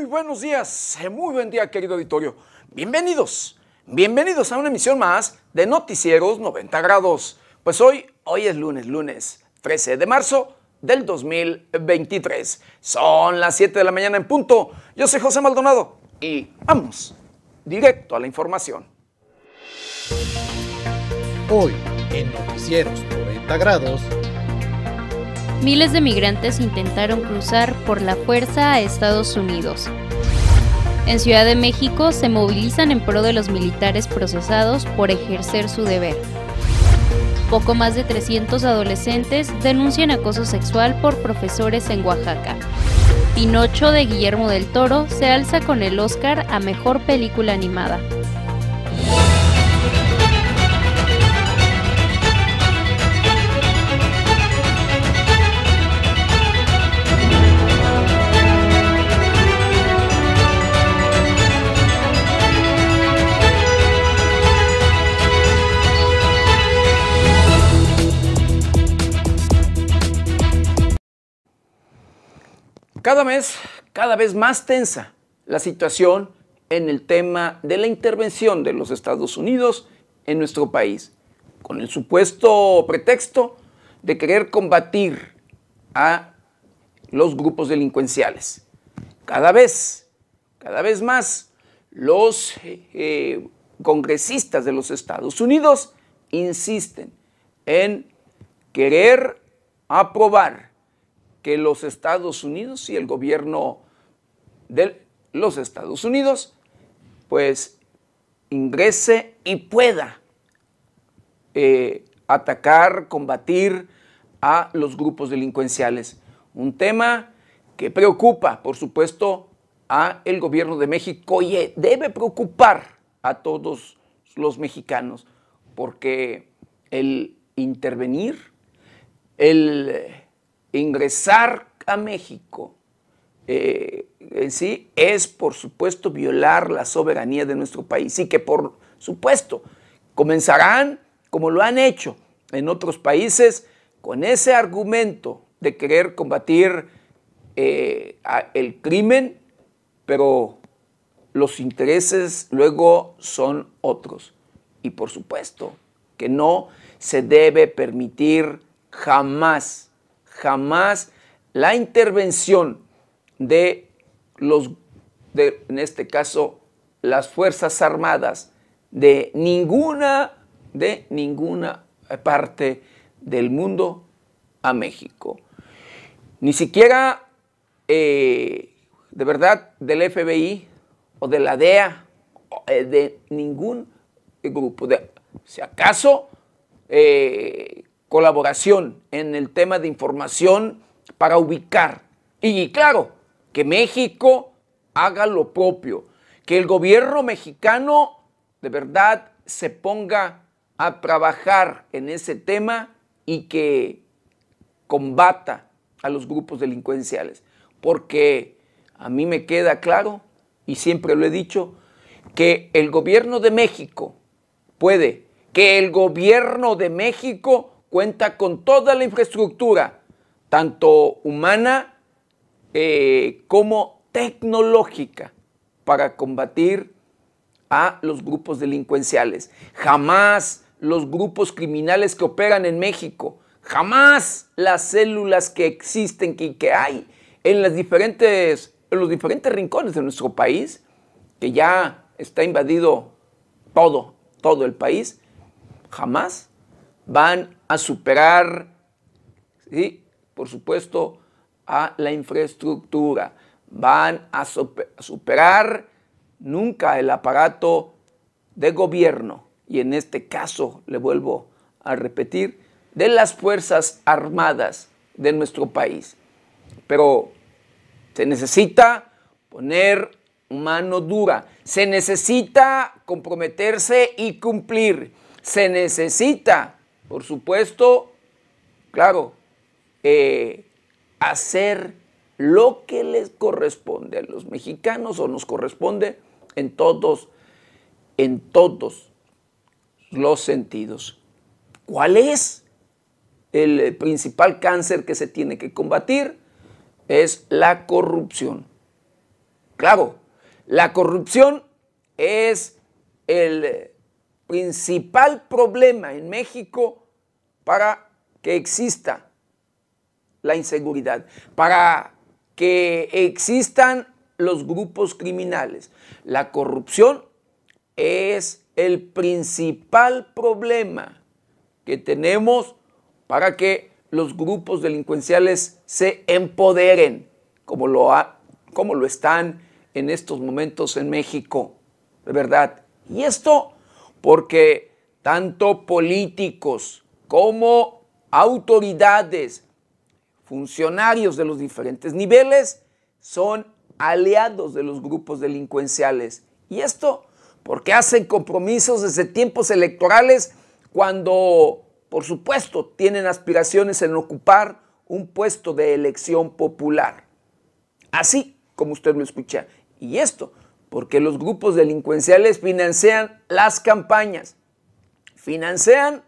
Muy buenos días, eh, muy buen día querido auditorio. Bienvenidos, bienvenidos a una emisión más de Noticieros 90 grados. Pues hoy, hoy es lunes, lunes 13 de marzo del 2023. Son las 7 de la mañana en punto. Yo soy José Maldonado y vamos directo a la información. Hoy, en Noticieros 90 grados, miles de migrantes intentaron cruzar por la fuerza a Estados Unidos. En Ciudad de México se movilizan en pro de los militares procesados por ejercer su deber. Poco más de 300 adolescentes denuncian acoso sexual por profesores en Oaxaca. Pinocho de Guillermo del Toro se alza con el Oscar a Mejor Película Animada. Cada vez, cada vez más tensa la situación en el tema de la intervención de los Estados Unidos en nuestro país, con el supuesto pretexto de querer combatir a los grupos delincuenciales. Cada vez, cada vez más, los eh, congresistas de los Estados Unidos insisten en querer aprobar que los Estados Unidos y el gobierno de los Estados Unidos pues ingrese y pueda eh, atacar, combatir a los grupos delincuenciales. Un tema que preocupa, por supuesto, a el gobierno de México y debe preocupar a todos los mexicanos, porque el intervenir, el ingresar a México eh, en sí es, por supuesto, violar la soberanía de nuestro país y que, por supuesto, comenzarán, como lo han hecho en otros países, con ese argumento de querer combatir eh, el crimen, pero los intereses luego son otros. Y por supuesto que no se debe permitir jamás jamás la intervención de los, de, en este caso, las Fuerzas Armadas de ninguna, de ninguna parte del mundo a México. Ni siquiera, eh, de verdad, del FBI o de la DEA, eh, de ningún grupo. De, si acaso, eh, colaboración en el tema de información para ubicar. Y claro, que México haga lo propio, que el gobierno mexicano de verdad se ponga a trabajar en ese tema y que combata a los grupos delincuenciales. Porque a mí me queda claro, y siempre lo he dicho, que el gobierno de México puede, que el gobierno de México cuenta con toda la infraestructura, tanto humana eh, como tecnológica, para combatir a los grupos delincuenciales. Jamás los grupos criminales que operan en México, jamás las células que existen y que hay en, diferentes, en los diferentes rincones de nuestro país, que ya está invadido todo, todo el país, jamás van a superar, ¿sí? por supuesto, a la infraestructura, van a superar nunca el aparato de gobierno, y en este caso, le vuelvo a repetir, de las Fuerzas Armadas de nuestro país. Pero se necesita poner mano dura, se necesita comprometerse y cumplir, se necesita por supuesto, claro, eh, hacer lo que les corresponde a los mexicanos o nos corresponde en todos, en todos los sentidos. ¿Cuál es el principal cáncer que se tiene que combatir? Es la corrupción. Claro, la corrupción es el principal problema en México para que exista la inseguridad, para que existan los grupos criminales. La corrupción es el principal problema que tenemos para que los grupos delincuenciales se empoderen, como lo, como lo están en estos momentos en México, de verdad. Y esto porque tanto políticos como autoridades, funcionarios de los diferentes niveles, son aliados de los grupos delincuenciales. Y esto porque hacen compromisos desde tiempos electorales cuando, por supuesto, tienen aspiraciones en ocupar un puesto de elección popular. Así como usted lo escucha. Y esto porque los grupos delincuenciales financian las campañas, financian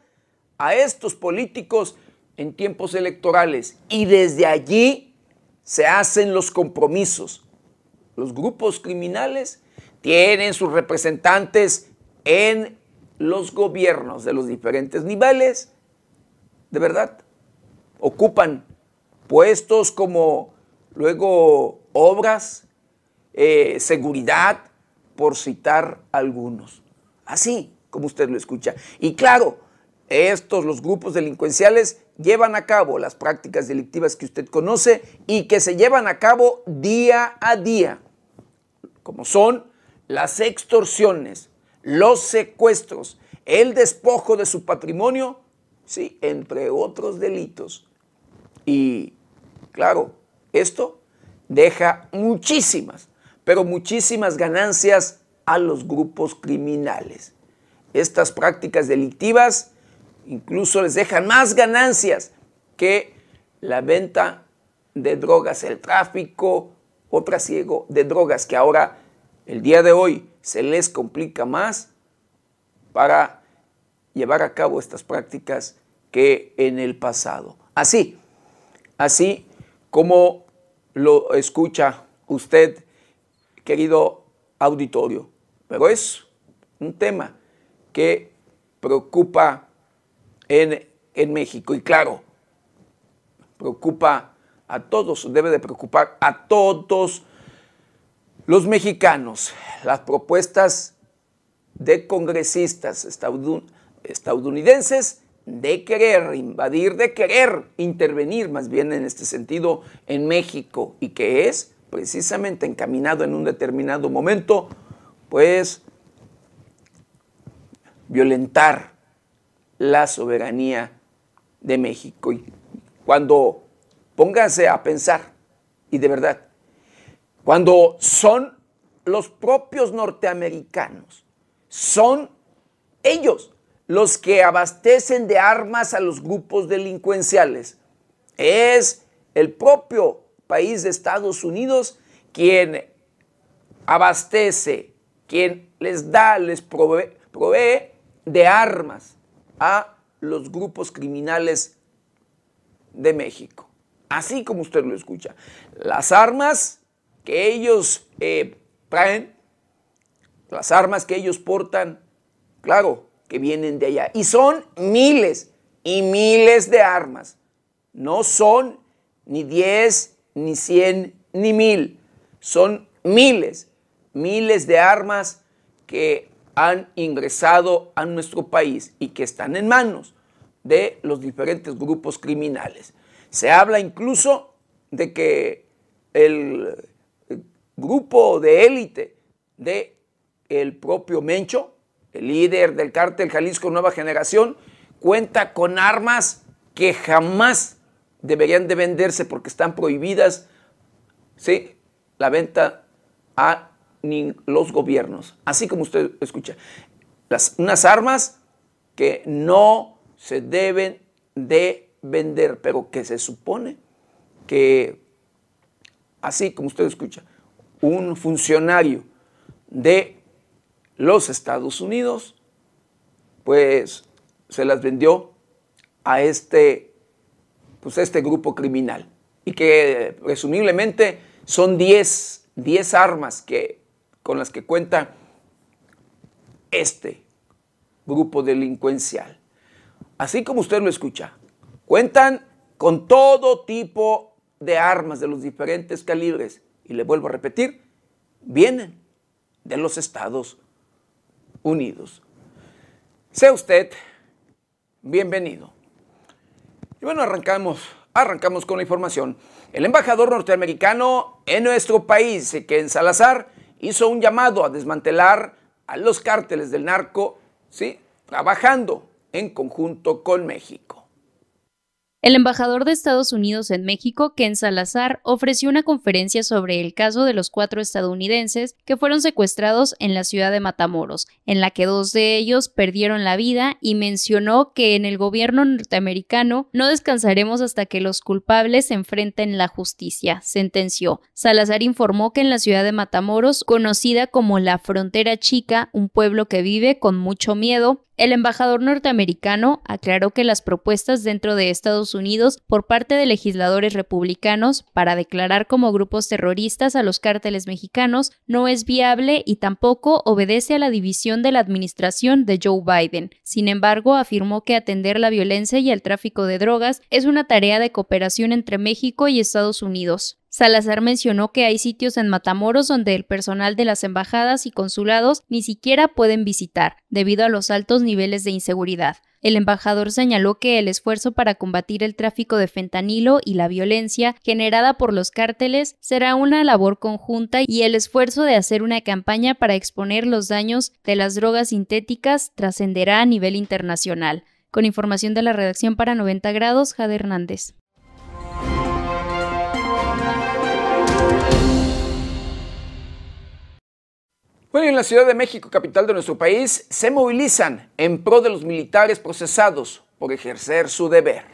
a estos políticos en tiempos electorales y desde allí se hacen los compromisos. Los grupos criminales tienen sus representantes en los gobiernos de los diferentes niveles, de verdad, ocupan puestos como luego obras, eh, seguridad, por citar algunos. Así como usted lo escucha. Y claro, estos, los grupos delincuenciales, llevan a cabo las prácticas delictivas que usted conoce y que se llevan a cabo día a día, como son las extorsiones, los secuestros, el despojo de su patrimonio, sí, entre otros delitos. Y claro, esto deja muchísimas, pero muchísimas ganancias a los grupos criminales. Estas prácticas delictivas incluso les dejan más ganancias que la venta de drogas, el tráfico o trasiego de drogas, que ahora, el día de hoy, se les complica más para llevar a cabo estas prácticas que en el pasado. Así, así como lo escucha usted querido auditorio. Pero es un tema que preocupa en, en México. Y claro, preocupa a todos, debe de preocupar a todos los mexicanos. Las propuestas de congresistas estadounidenses de querer invadir, de querer intervenir más bien en este sentido en México y que es precisamente encaminado en un determinado momento, pues violentar la soberanía de México. Y cuando pónganse a pensar, y de verdad, cuando son los propios norteamericanos, son ellos los que abastecen de armas a los grupos delincuenciales. Es el propio país de Estados Unidos quien abastece, quien les da, les provee, de armas a los grupos criminales de México. Así como usted lo escucha. Las armas que ellos eh, traen, las armas que ellos portan, claro, que vienen de allá. Y son miles y miles de armas. No son ni 10, ni cien, ni mil. Son miles, miles de armas que han ingresado a nuestro país y que están en manos de los diferentes grupos criminales. Se habla incluso de que el grupo de élite de el propio Mencho, el líder del cártel Jalisco Nueva Generación, cuenta con armas que jamás deberían de venderse porque están prohibidas ¿sí? la venta a los gobiernos. Así como usted escucha, las, unas armas que no se deben de vender, pero que se supone que, así como usted escucha, un funcionario de los Estados Unidos, pues se las vendió a este pues, este grupo criminal y que presumiblemente son 10 10 armas que, con las que cuenta este grupo delincuencial. Así como usted lo escucha, cuentan con todo tipo de armas de los diferentes calibres. Y le vuelvo a repetir, vienen de los Estados Unidos. Sea usted bienvenido. Y bueno, arrancamos, arrancamos con la información. El embajador norteamericano en nuestro país, en Salazar, hizo un llamado a desmantelar a los cárteles del narco, ¿sí? trabajando en conjunto con México. El embajador de Estados Unidos en México, Ken Salazar, ofreció una conferencia sobre el caso de los cuatro estadounidenses que fueron secuestrados en la ciudad de Matamoros, en la que dos de ellos perdieron la vida y mencionó que en el gobierno norteamericano no descansaremos hasta que los culpables enfrenten la justicia, sentenció. Salazar informó que en la ciudad de Matamoros, conocida como la Frontera Chica, un pueblo que vive con mucho miedo, el embajador norteamericano aclaró que las propuestas dentro de Estados Unidos por parte de legisladores republicanos para declarar como grupos terroristas a los cárteles mexicanos no es viable y tampoco obedece a la división de la administración de Joe Biden. Sin embargo, afirmó que atender la violencia y el tráfico de drogas es una tarea de cooperación entre México y Estados Unidos. Salazar mencionó que hay sitios en Matamoros donde el personal de las embajadas y consulados ni siquiera pueden visitar, debido a los altos niveles de inseguridad. El embajador señaló que el esfuerzo para combatir el tráfico de fentanilo y la violencia generada por los cárteles será una labor conjunta y el esfuerzo de hacer una campaña para exponer los daños de las drogas sintéticas trascenderá a nivel internacional. Con información de la redacción para 90 grados, Jade Hernández. Bueno, en la Ciudad de México, capital de nuestro país, se movilizan en pro de los militares procesados por ejercer su deber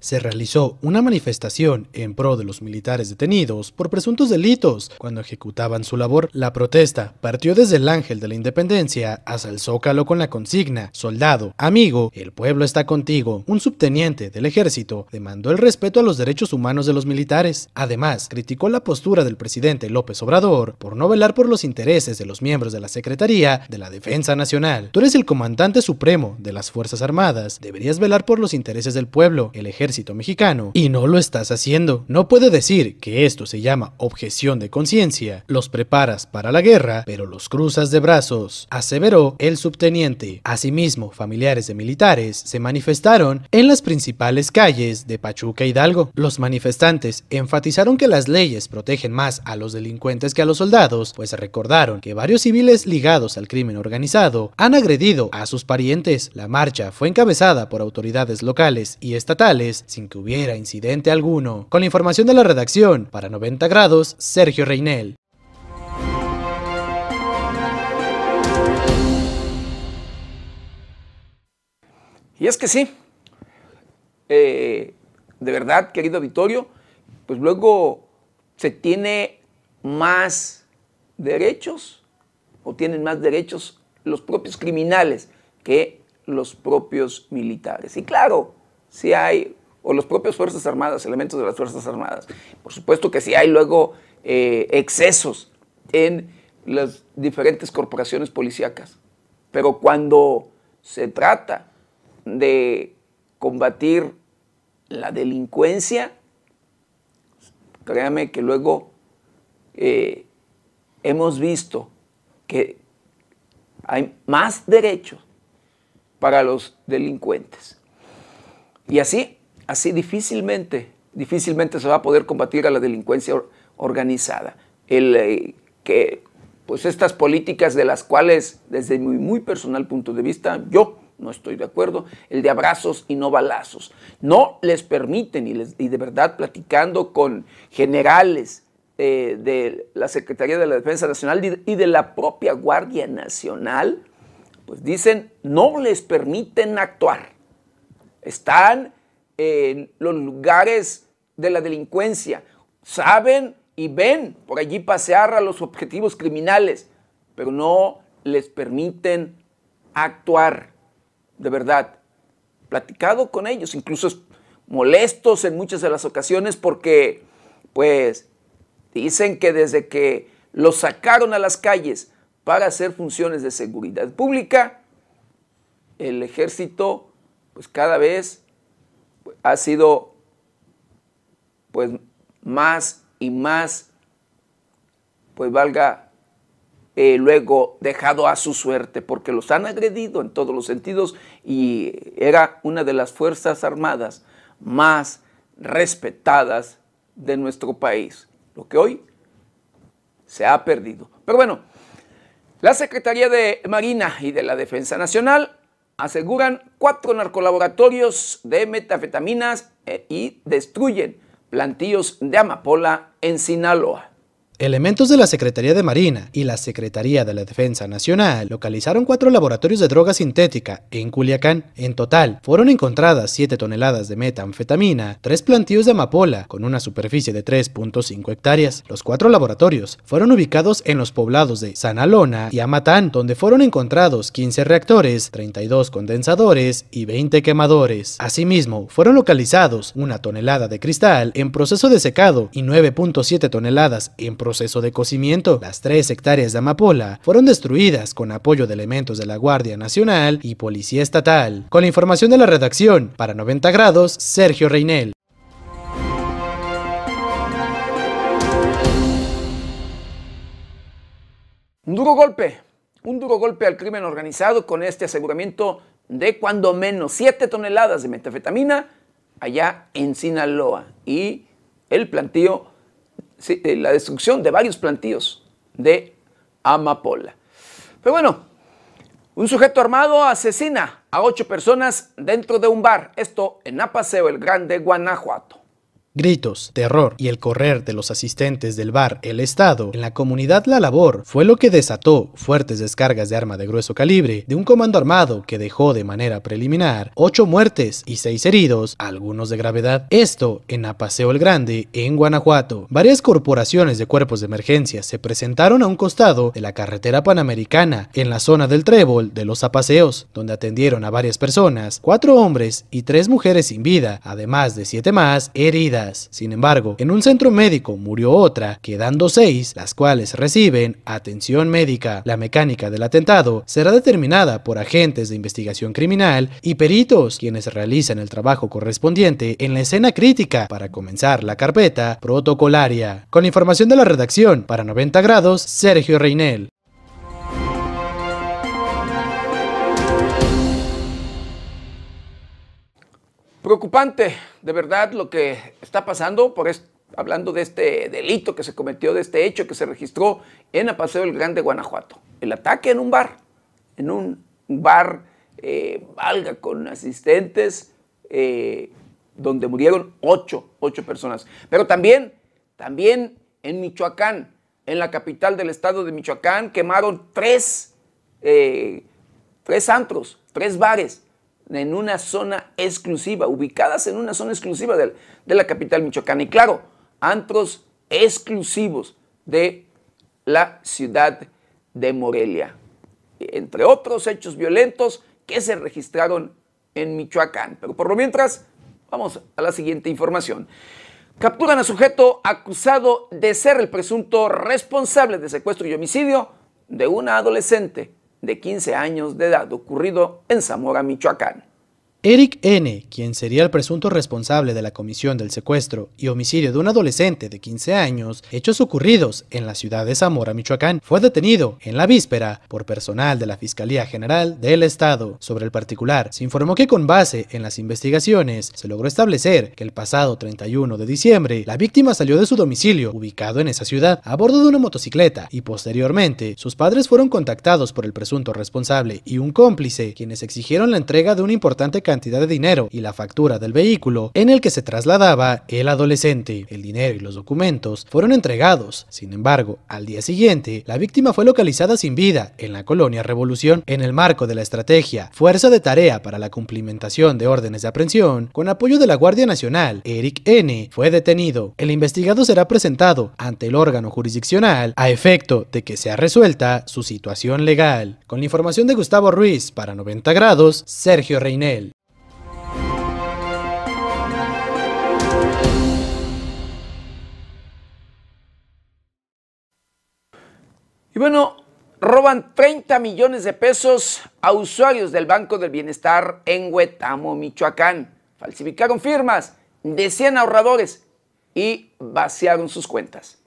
se realizó una manifestación en pro de los militares detenidos por presuntos delitos cuando ejecutaban su labor. La protesta partió desde el Ángel de la Independencia hasta el Zócalo con la consigna Soldado, amigo, el pueblo está contigo. Un subteniente del ejército demandó el respeto a los derechos humanos de los militares. Además, criticó la postura del presidente López Obrador por no velar por los intereses de los miembros de la Secretaría de la Defensa Nacional. Tú eres el comandante supremo de las Fuerzas Armadas, deberías velar por los intereses del pueblo. El ejército mexicano y no lo estás haciendo. No puede decir que esto se llama objeción de conciencia. Los preparas para la guerra, pero los cruzas de brazos, aseveró el subteniente. Asimismo, familiares de militares se manifestaron en las principales calles de Pachuca Hidalgo. Los manifestantes enfatizaron que las leyes protegen más a los delincuentes que a los soldados, pues recordaron que varios civiles ligados al crimen organizado han agredido a sus parientes. La marcha fue encabezada por autoridades locales y estatales sin que hubiera incidente alguno. Con la información de la redacción, para 90 grados, Sergio Reinel. Y es que sí, eh, de verdad, querido auditorio, pues luego se tiene más derechos o tienen más derechos los propios criminales que los propios militares. Y claro, si hay o los propios Fuerzas Armadas, elementos de las Fuerzas Armadas. Por supuesto que sí hay luego eh, excesos en las diferentes corporaciones policíacas, pero cuando se trata de combatir la delincuencia, créame que luego eh, hemos visto que hay más derechos para los delincuentes. Y así así difícilmente, difícilmente se va a poder combatir a la delincuencia organizada. El, eh, que, pues estas políticas de las cuales, desde mi muy personal punto de vista, yo no estoy de acuerdo, el de abrazos y no balazos. No les permiten, y, les, y de verdad platicando con generales eh, de la Secretaría de la Defensa Nacional y de la propia Guardia Nacional, pues dicen, no les permiten actuar. Están en los lugares de la delincuencia, saben y ven por allí pasear a los objetivos criminales, pero no les permiten actuar de verdad. Platicado con ellos, incluso molestos en muchas de las ocasiones porque, pues, Dicen que desde que los sacaron a las calles para hacer funciones de seguridad pública, el ejército pues cada vez ha sido pues más y más pues valga eh, luego dejado a su suerte porque los han agredido en todos los sentidos y era una de las fuerzas armadas más respetadas de nuestro país, lo que hoy se ha perdido. Pero bueno, la Secretaría de Marina y de la Defensa Nacional aseguran cuatro narcolaboratorios de metafetaminas eh, y destruyen plantíos de amapola en Sinaloa. Elementos de la Secretaría de Marina y la Secretaría de la Defensa Nacional localizaron cuatro laboratorios de droga sintética en Culiacán. En total, fueron encontradas 7 toneladas de metanfetamina, tres plantíos de amapola con una superficie de 3.5 hectáreas. Los cuatro laboratorios fueron ubicados en los poblados de Sanalona y Amatán, donde fueron encontrados 15 reactores, 32 condensadores y 20 quemadores. Asimismo, fueron localizados una tonelada de cristal en proceso de secado y 9.7 toneladas en proceso proceso de cocimiento. Las tres hectáreas de amapola fueron destruidas con apoyo de elementos de la Guardia Nacional y Policía Estatal. Con la información de la redacción, para 90 grados, Sergio Reinel. Un duro golpe, un duro golpe al crimen organizado con este aseguramiento de cuando menos 7 toneladas de metafetamina allá en Sinaloa y el plantío eh, la destrucción de varios plantíos de amapola. Pero bueno, un sujeto armado asesina a ocho personas dentro de un bar, esto en Apaseo el Grande, Guanajuato. Gritos, terror y el correr de los asistentes del bar El Estado en la comunidad La Labor fue lo que desató fuertes descargas de arma de grueso calibre de un comando armado que dejó de manera preliminar ocho muertes y seis heridos, algunos de gravedad. Esto en Apaseo el Grande, en Guanajuato. Varias corporaciones de cuerpos de emergencia se presentaron a un costado de la carretera panamericana en la zona del Trébol de los Apaseos, donde atendieron a varias personas, cuatro hombres y tres mujeres sin vida, además de siete más heridas. Sin embargo, en un centro médico murió otra, quedando seis, las cuales reciben atención médica. La mecánica del atentado será determinada por agentes de investigación criminal y peritos, quienes realizan el trabajo correspondiente en la escena crítica para comenzar la carpeta protocolaria. Con información de la redacción, para 90 grados, Sergio Reinel. Preocupante, de verdad, lo que está pasando, por hablando de este delito que se cometió, de este hecho que se registró en el Grande, Guanajuato. El ataque en un bar, en un bar, eh, valga, con asistentes, eh, donde murieron ocho, ocho personas. Pero también, también en Michoacán, en la capital del estado de Michoacán, quemaron tres, eh, tres antros, tres bares en una zona exclusiva, ubicadas en una zona exclusiva de, la capital michoacana. Y claro, antros exclusivos de la ciudad de Morelia, entre otros hechos violentos que se registraron en Michoacán. Pero por lo mientras, vamos a la siguiente información. Capturan a sujeto acusado de ser el presunto responsable de secuestro y homicidio de una adolescente de 15 años de edad ocurrido en Zamora, Michoacán. Eric N., quien sería el presunto responsable de la comisión del secuestro y homicidio de un adolescente de 15 años, hechos ocurridos en la ciudad de Zamora, Michoacán, fue detenido en la víspera por personal de la Fiscalía General del Estado. Sobre el particular, se informó que con base en las investigaciones se logró establecer que el pasado 31 de diciembre la víctima salió de su domicilio, ubicado en esa ciudad, a bordo de una motocicleta y posteriormente sus padres fueron contactados por el presunto responsable y un cómplice, quienes exigieron la entrega de un importante cantidad de dinero y la factura del vehículo en el que se trasladaba el adolescente. El dinero y los documentos fueron entregados. Sin embargo, al día siguiente, la víctima fue localizada sin vida en la colonia Revolución en el marco de la estrategia Fuerza de Tarea para la Cumplimentación de Órdenes de Aprehensión, con apoyo de la Guardia Nacional, Eric N. fue detenido. El investigado será presentado ante el órgano jurisdiccional a efecto de que sea resuelta su situación legal. Con la información de Gustavo Ruiz para 90 grados, Sergio Reinel. Y bueno, roban 30 millones de pesos a usuarios del Banco del Bienestar en Huetamo, Michoacán. Falsificaron firmas de 100 ahorradores y vaciaron sus cuentas.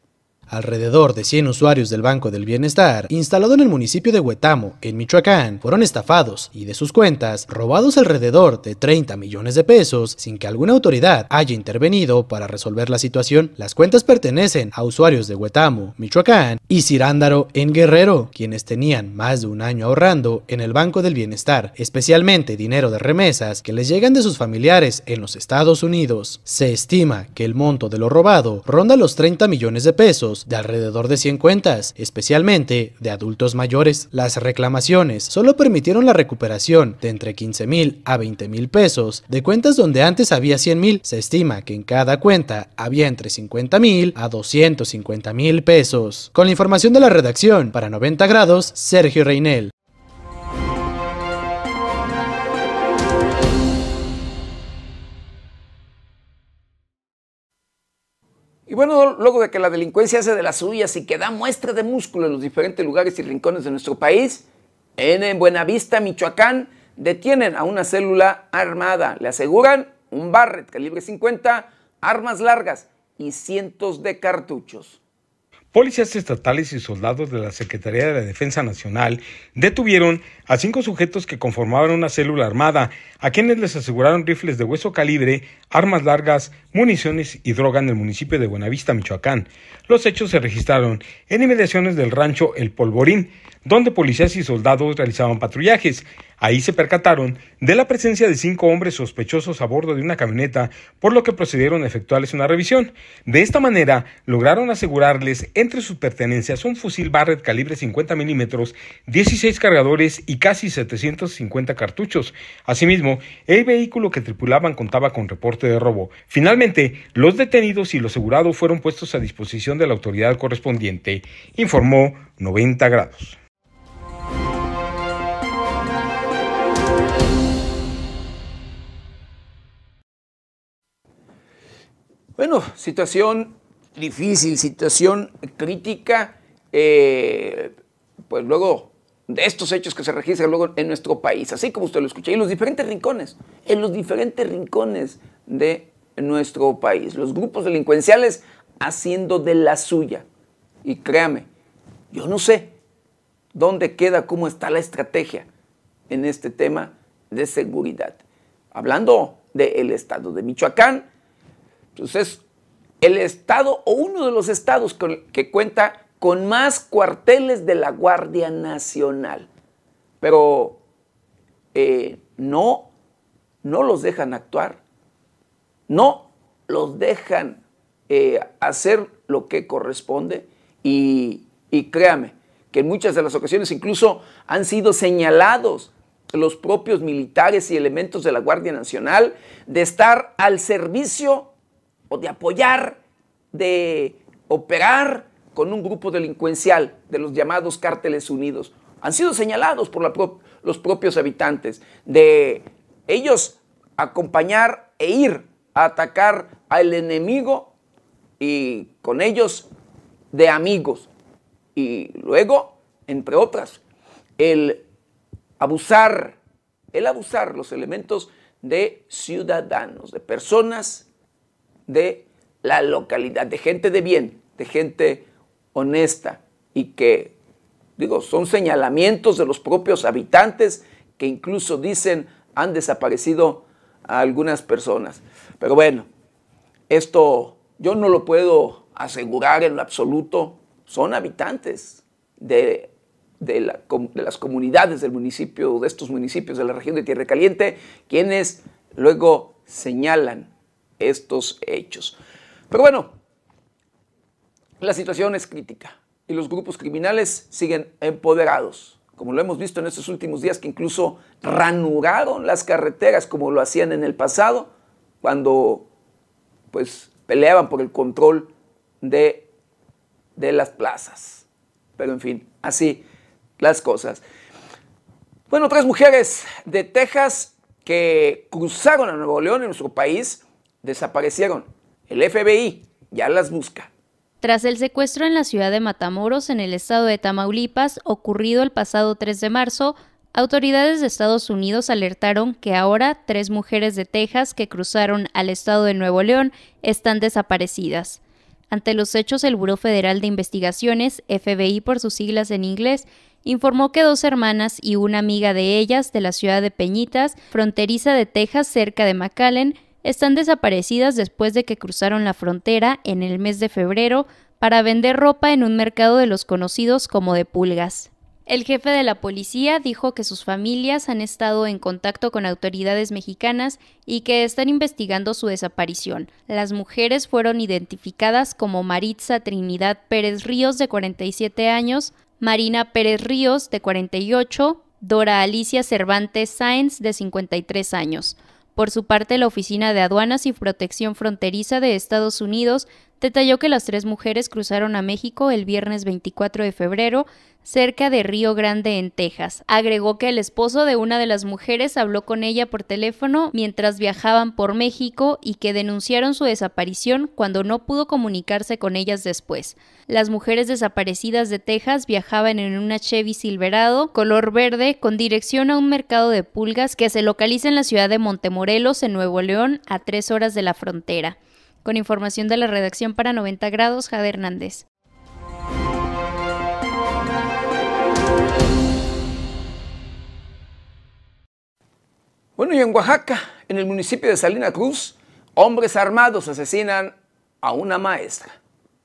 Alrededor de 100 usuarios del Banco del Bienestar, instalado en el municipio de Huetamo, en Michoacán, fueron estafados y de sus cuentas robados alrededor de 30 millones de pesos sin que alguna autoridad haya intervenido para resolver la situación. Las cuentas pertenecen a usuarios de Huetamo, Michoacán y Cirándaro en Guerrero, quienes tenían más de un año ahorrando en el Banco del Bienestar, especialmente dinero de remesas que les llegan de sus familiares en los Estados Unidos. Se estima que el monto de lo robado ronda los 30 millones de pesos de alrededor de 100 cuentas, especialmente de adultos mayores. Las reclamaciones solo permitieron la recuperación de entre 15 mil a 20 mil pesos de cuentas donde antes había 100 mil. Se estima que en cada cuenta había entre 50 mil a 250 mil pesos. Con la información de la redacción, para 90 grados, Sergio Reinel. Y bueno, luego de que la delincuencia hace de las suyas y que da muestra de músculo en los diferentes lugares y rincones de nuestro país, en Buenavista, Michoacán, detienen a una célula armada. Le aseguran un Barret calibre 50, armas largas y cientos de cartuchos. Policías estatales y soldados de la Secretaría de la Defensa Nacional detuvieron a cinco sujetos que conformaban una célula armada, a quienes les aseguraron rifles de hueso calibre, armas largas, municiones y droga en el municipio de Buenavista, Michoacán. Los hechos se registraron en inmediaciones del rancho El Polvorín, donde policías y soldados realizaban patrullajes. Ahí se percataron de la presencia de cinco hombres sospechosos a bordo de una camioneta, por lo que procedieron a efectuarles una revisión. De esta manera, lograron asegurarles entre sus pertenencias un fusil Barrett calibre 50 milímetros, 16 cargadores y casi 750 cartuchos. Asimismo, el vehículo que tripulaban contaba con reporte de robo. Finalmente, los detenidos y los asegurados fueron puestos a disposición de la autoridad correspondiente, informó 90 grados. Bueno, situación difícil, situación crítica, eh, pues luego de estos hechos que se registran luego en nuestro país, así como usted lo escucha, en los diferentes rincones, en los diferentes rincones de nuestro país, los grupos delincuenciales haciendo de la suya. Y créame, yo no sé dónde queda, cómo está la estrategia en este tema de seguridad. Hablando del estado de Michoacán, pues es el estado o uno de los estados que cuenta con más cuarteles de la Guardia Nacional. Pero eh, no, no los dejan actuar, no los dejan eh, hacer lo que corresponde y, y créame que en muchas de las ocasiones incluso han sido señalados los propios militares y elementos de la Guardia Nacional de estar al servicio de apoyar, de operar con un grupo delincuencial de los llamados cárteles unidos. Han sido señalados por los propios habitantes de ellos acompañar e ir a atacar al enemigo y con ellos de amigos. Y luego, entre otras, el abusar, el abusar los elementos de ciudadanos, de personas de la localidad, de gente de bien, de gente honesta y que, digo, son señalamientos de los propios habitantes que incluso dicen han desaparecido a algunas personas. Pero bueno, esto yo no lo puedo asegurar en lo absoluto. Son habitantes de, de, las comunidades del municipio, de estos municipios de la región de Tierra Caliente, quienes luego señalan estos hechos. Pero bueno, la situación es crítica y los grupos criminales siguen empoderados, como lo hemos visto en estos últimos días, que incluso ranuraron las carreteras como lo hacían en el pasado, cuando pues peleaban por el control de, de las plazas. Pero en fin, así las cosas. Bueno, tres mujeres de Texas que cruzaron a Nuevo León, en nuestro país, desaparecieron. El FBI ya las busca. Tras el secuestro en la ciudad de Matamoros, en el estado de Tamaulipas, ocurrido el pasado 3 de marzo, autoridades de Estados Unidos alertaron que ahora tres mujeres de Texas que cruzaron al estado de Nuevo León están desaparecidas. Ante los hechos, el Buró Federal de Investigaciones, FBI por sus siglas en inglés, informó que dos hermanas y una amiga de ellas de la ciudad de Peñitas, fronteriza de Texas cerca de McAllen, están desaparecidas después de que cruzaron la frontera en el mes de febrero para vender ropa en un mercado de los conocidos como de pulgas. El jefe de la policía dijo que sus familias han estado en contacto con autoridades mexicanas y que están investigando su desaparición. Las mujeres fueron identificadas como Maritza Trinidad Pérez Ríos, de 47 años, Marina Pérez Ríos, de 48, Dora Alicia Cervantes Sáenz, de 53 años. Por su parte, la Oficina de Aduanas y Protección Fronteriza de Estados Unidos detalló que las tres mujeres cruzaron a México el viernes 24 de febrero cerca de Río Grande, en Texas. Agregó que el esposo de una de las mujeres habló con ella por teléfono mientras viajaban por México y que denunciaron su desaparición cuando no pudo comunicarse con ellas después. Las mujeres desaparecidas de Texas viajaban en una Chevy Silverado color verde con dirección a un mercado de pulgas que se localiza en la ciudad de Montemorelos, en Nuevo León, a tres horas de la frontera. Con información de la redacción para 90 grados, Jade Hernández. Bueno, y en Oaxaca, en el municipio de Salina Cruz, hombres armados asesinan a una maestra.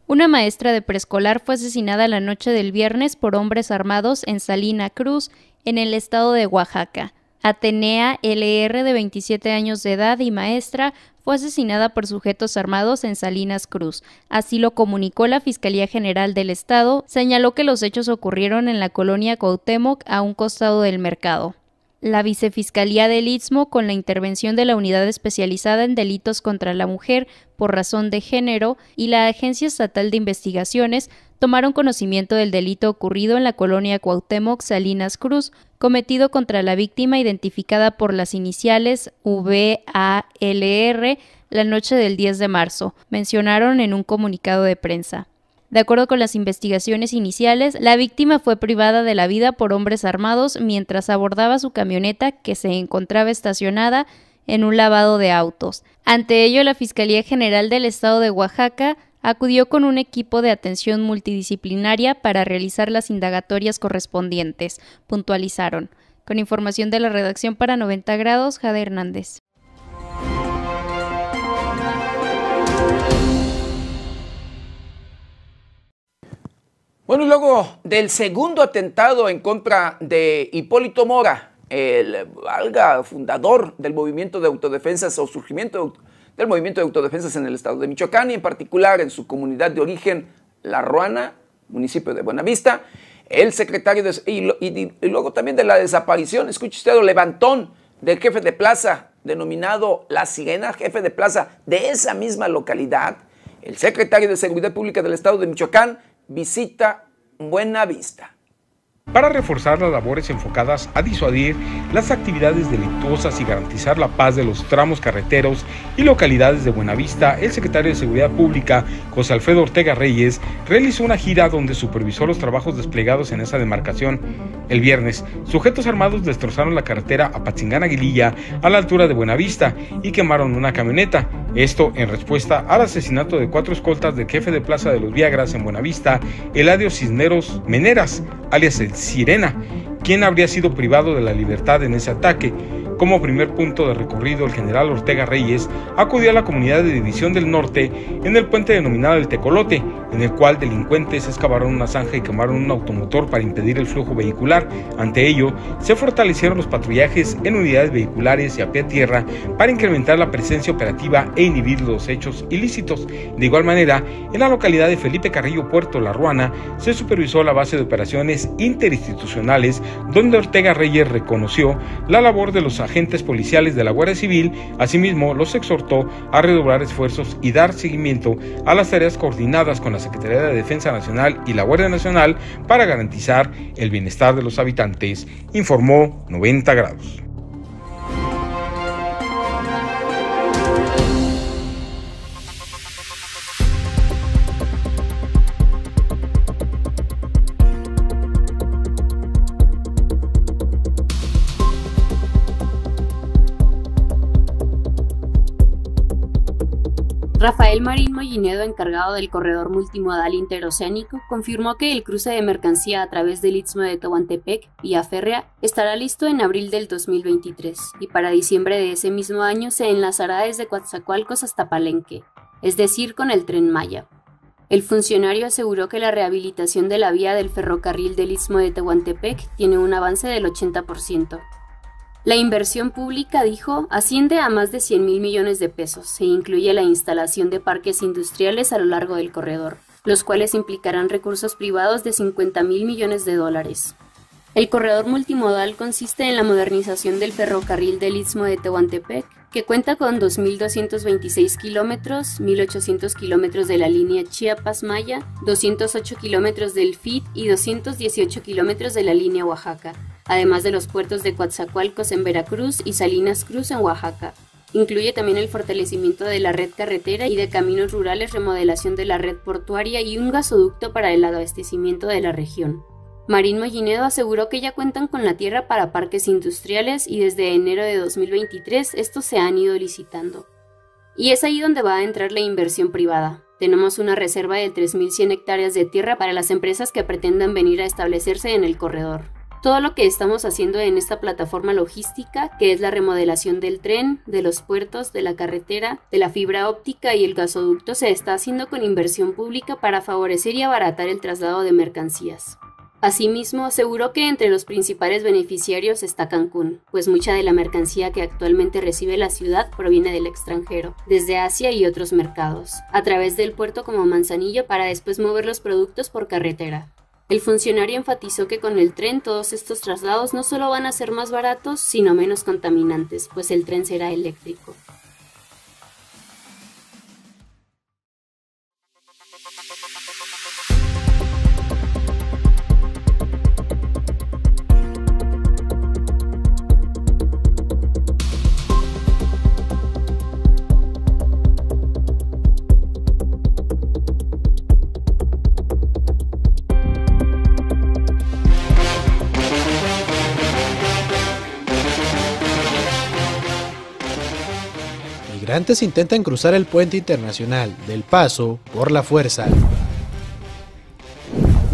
Una maestra de preescolar fue asesinada la noche del viernes por hombres armados en Salina Cruz, en el estado de Oaxaca. Atenea LR, de 27 años de edad y maestra, fue asesinada por sujetos armados en Salinas Cruz. Así lo comunicó la Fiscalía General del Estado. Señaló que los hechos ocurrieron en la colonia Cuauhtémoc, a un costado del mercado la Vicefiscalía del Istmo, con la intervención de la Unidad Especializada en Delitos contra la Mujer por razón de género y la Agencia Estatal de Investigaciones, tomaron conocimiento del delito ocurrido en la colonia Cuauhtémoc Salinas Cruz, cometido contra la víctima identificada por las iniciales VALR la noche del 10 de marzo, mencionaron en un comunicado de prensa. De acuerdo con las investigaciones iniciales, la víctima fue privada de la vida por hombres armados mientras abordaba su camioneta que se encontraba estacionada en un lavado de autos. Ante ello, la Fiscalía General del Estado de Oaxaca acudió con un equipo de atención multidisciplinaria para realizar las indagatorias correspondientes, puntualizaron. Con información de la redacción para 90 grados, Jade Hernández. Bueno, y luego del segundo atentado en contra de Hipólito Mora, el valga fundador del movimiento de autodefensas o surgimiento del movimiento de autodefensas en el estado de Michoacán y en particular en su comunidad de origen, La Ruana, municipio de Buenavista, el secretario de, y, luego también de la desaparición, escuche usted, levantón del jefe de plaza denominado La Sirena, jefe de plaza de esa misma localidad, el secretario de Seguridad Pública del estado de Michoacán, visita Buena Vista para reforzar las labores enfocadas a disuadir las actividades delictuosas y garantizar la paz de los tramos carreteros y localidades de Buenavista, el secretario de Seguridad Pública, José Alfredo Ortega Reyes, realizó una gira donde supervisó los trabajos desplegados en esa demarcación. El viernes, sujetos armados destrozaron la carretera a Patzingán Aguililla a la altura de Buenavista y quemaron una camioneta. Esto en respuesta al asesinato de cuatro escoltas del jefe de Plaza de los Viagras en Buenavista, Eladio Cisneros Meneras, alias el Sirena, quien habría sido privado de la libertad en ese ataque. Como primer punto de recorrido, el general Ortega Reyes acudió a la comunidad de División del Norte en el puente denominado El Tecolote, en el cual delincuentes excavaron una zanja y quemaron un automotor para impedir el flujo vehicular. Ante ello, se fortalecieron los patrullajes en unidades vehiculares y a pie a tierra para incrementar la presencia operativa e inhibir los hechos ilícitos. De igual manera, en la localidad de Felipe Carrillo Puerto La Ruana se supervisó la base de operaciones interinstitucionales donde Ortega Reyes reconoció la labor de los agentes policiales de la Guardia Civil, asimismo los exhortó a redoblar esfuerzos y dar seguimiento a las tareas coordinadas con la Secretaría de Defensa Nacional y la Guardia Nacional para garantizar el bienestar de los habitantes, informó 90 grados. Rafael Marín Mollinedo, encargado del corredor multimodal interoceánico, confirmó que el cruce de mercancía a través del Istmo de Tehuantepec, vía férrea, estará listo en abril del 2023 y para diciembre de ese mismo año se enlazará desde Coatzacoalcos hasta Palenque, es decir, con el tren Maya. El funcionario aseguró que la rehabilitación de la vía del ferrocarril del Istmo de Tehuantepec tiene un avance del 80%. La inversión pública, dijo, asciende a más de 100 mil millones de pesos e incluye la instalación de parques industriales a lo largo del corredor, los cuales implicarán recursos privados de 50 mil millones de dólares. El corredor multimodal consiste en la modernización del ferrocarril del Istmo de Tehuantepec, que cuenta con 2.226 kilómetros, 1.800 kilómetros de la línea Chiapas-Maya, 208 kilómetros del FIT y 218 kilómetros de la línea Oaxaca, además de los puertos de Coatzacoalcos en Veracruz y Salinas Cruz en Oaxaca. Incluye también el fortalecimiento de la red carretera y de caminos rurales, remodelación de la red portuaria y un gasoducto para el abastecimiento de la región. Marín Mollinedo aseguró que ya cuentan con la tierra para parques industriales y desde enero de 2023 estos se han ido licitando. Y es ahí donde va a entrar la inversión privada. Tenemos una reserva de 3.100 hectáreas de tierra para las empresas que pretendan venir a establecerse en el corredor. Todo lo que estamos haciendo en esta plataforma logística, que es la remodelación del tren, de los puertos, de la carretera, de la fibra óptica y el gasoducto, se está haciendo con inversión pública para favorecer y abaratar el traslado de mercancías. Asimismo, aseguró que entre los principales beneficiarios está Cancún, pues mucha de la mercancía que actualmente recibe la ciudad proviene del extranjero, desde Asia y otros mercados, a través del puerto como Manzanillo para después mover los productos por carretera. El funcionario enfatizó que con el tren todos estos traslados no solo van a ser más baratos, sino menos contaminantes, pues el tren será eléctrico. Intentan cruzar el puente internacional del Paso por la fuerza.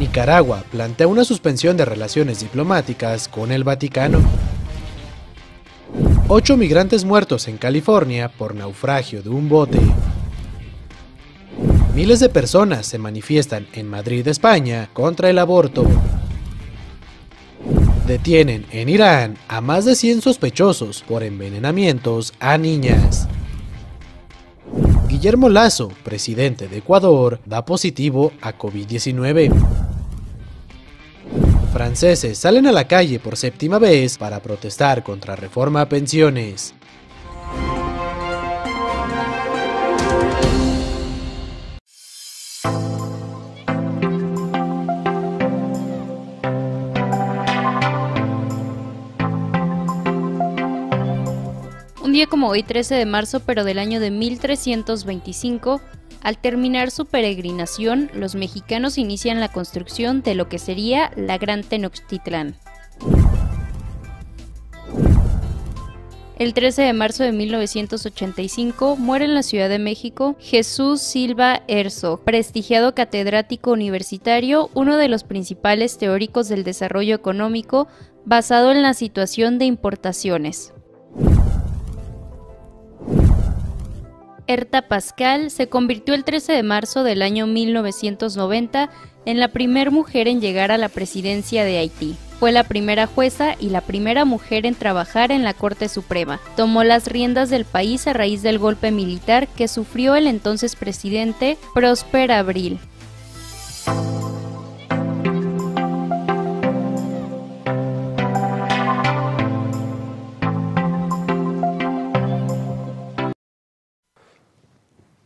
Nicaragua plantea una suspensión de relaciones diplomáticas con el Vaticano. Ocho migrantes muertos en California por naufragio de un bote. Miles de personas se manifiestan en Madrid, España, contra el aborto. Detienen en Irán a más de 100 sospechosos por envenenamientos a niñas. Guillermo Lazo, presidente de Ecuador, da positivo a COVID-19. Franceses salen a la calle por séptima vez para protestar contra reforma a pensiones. Día como hoy 13 de marzo, pero del año de 1325, al terminar su peregrinación, los mexicanos inician la construcción de lo que sería la Gran Tenochtitlán. El 13 de marzo de 1985 muere en la Ciudad de México Jesús Silva Herzog, prestigiado catedrático universitario, uno de los principales teóricos del desarrollo económico basado en la situación de importaciones. Erta Pascal se convirtió el 13 de marzo del año 1990 en la primera mujer en llegar a la presidencia de Haití. Fue la primera jueza y la primera mujer en trabajar en la Corte Suprema. Tomó las riendas del país a raíz del golpe militar que sufrió el entonces presidente Prosper Abril.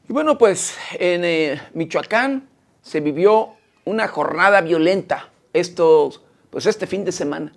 Y bueno, pues en eh, Michoacán se vivió una jornada violenta estos, pues este fin de semana.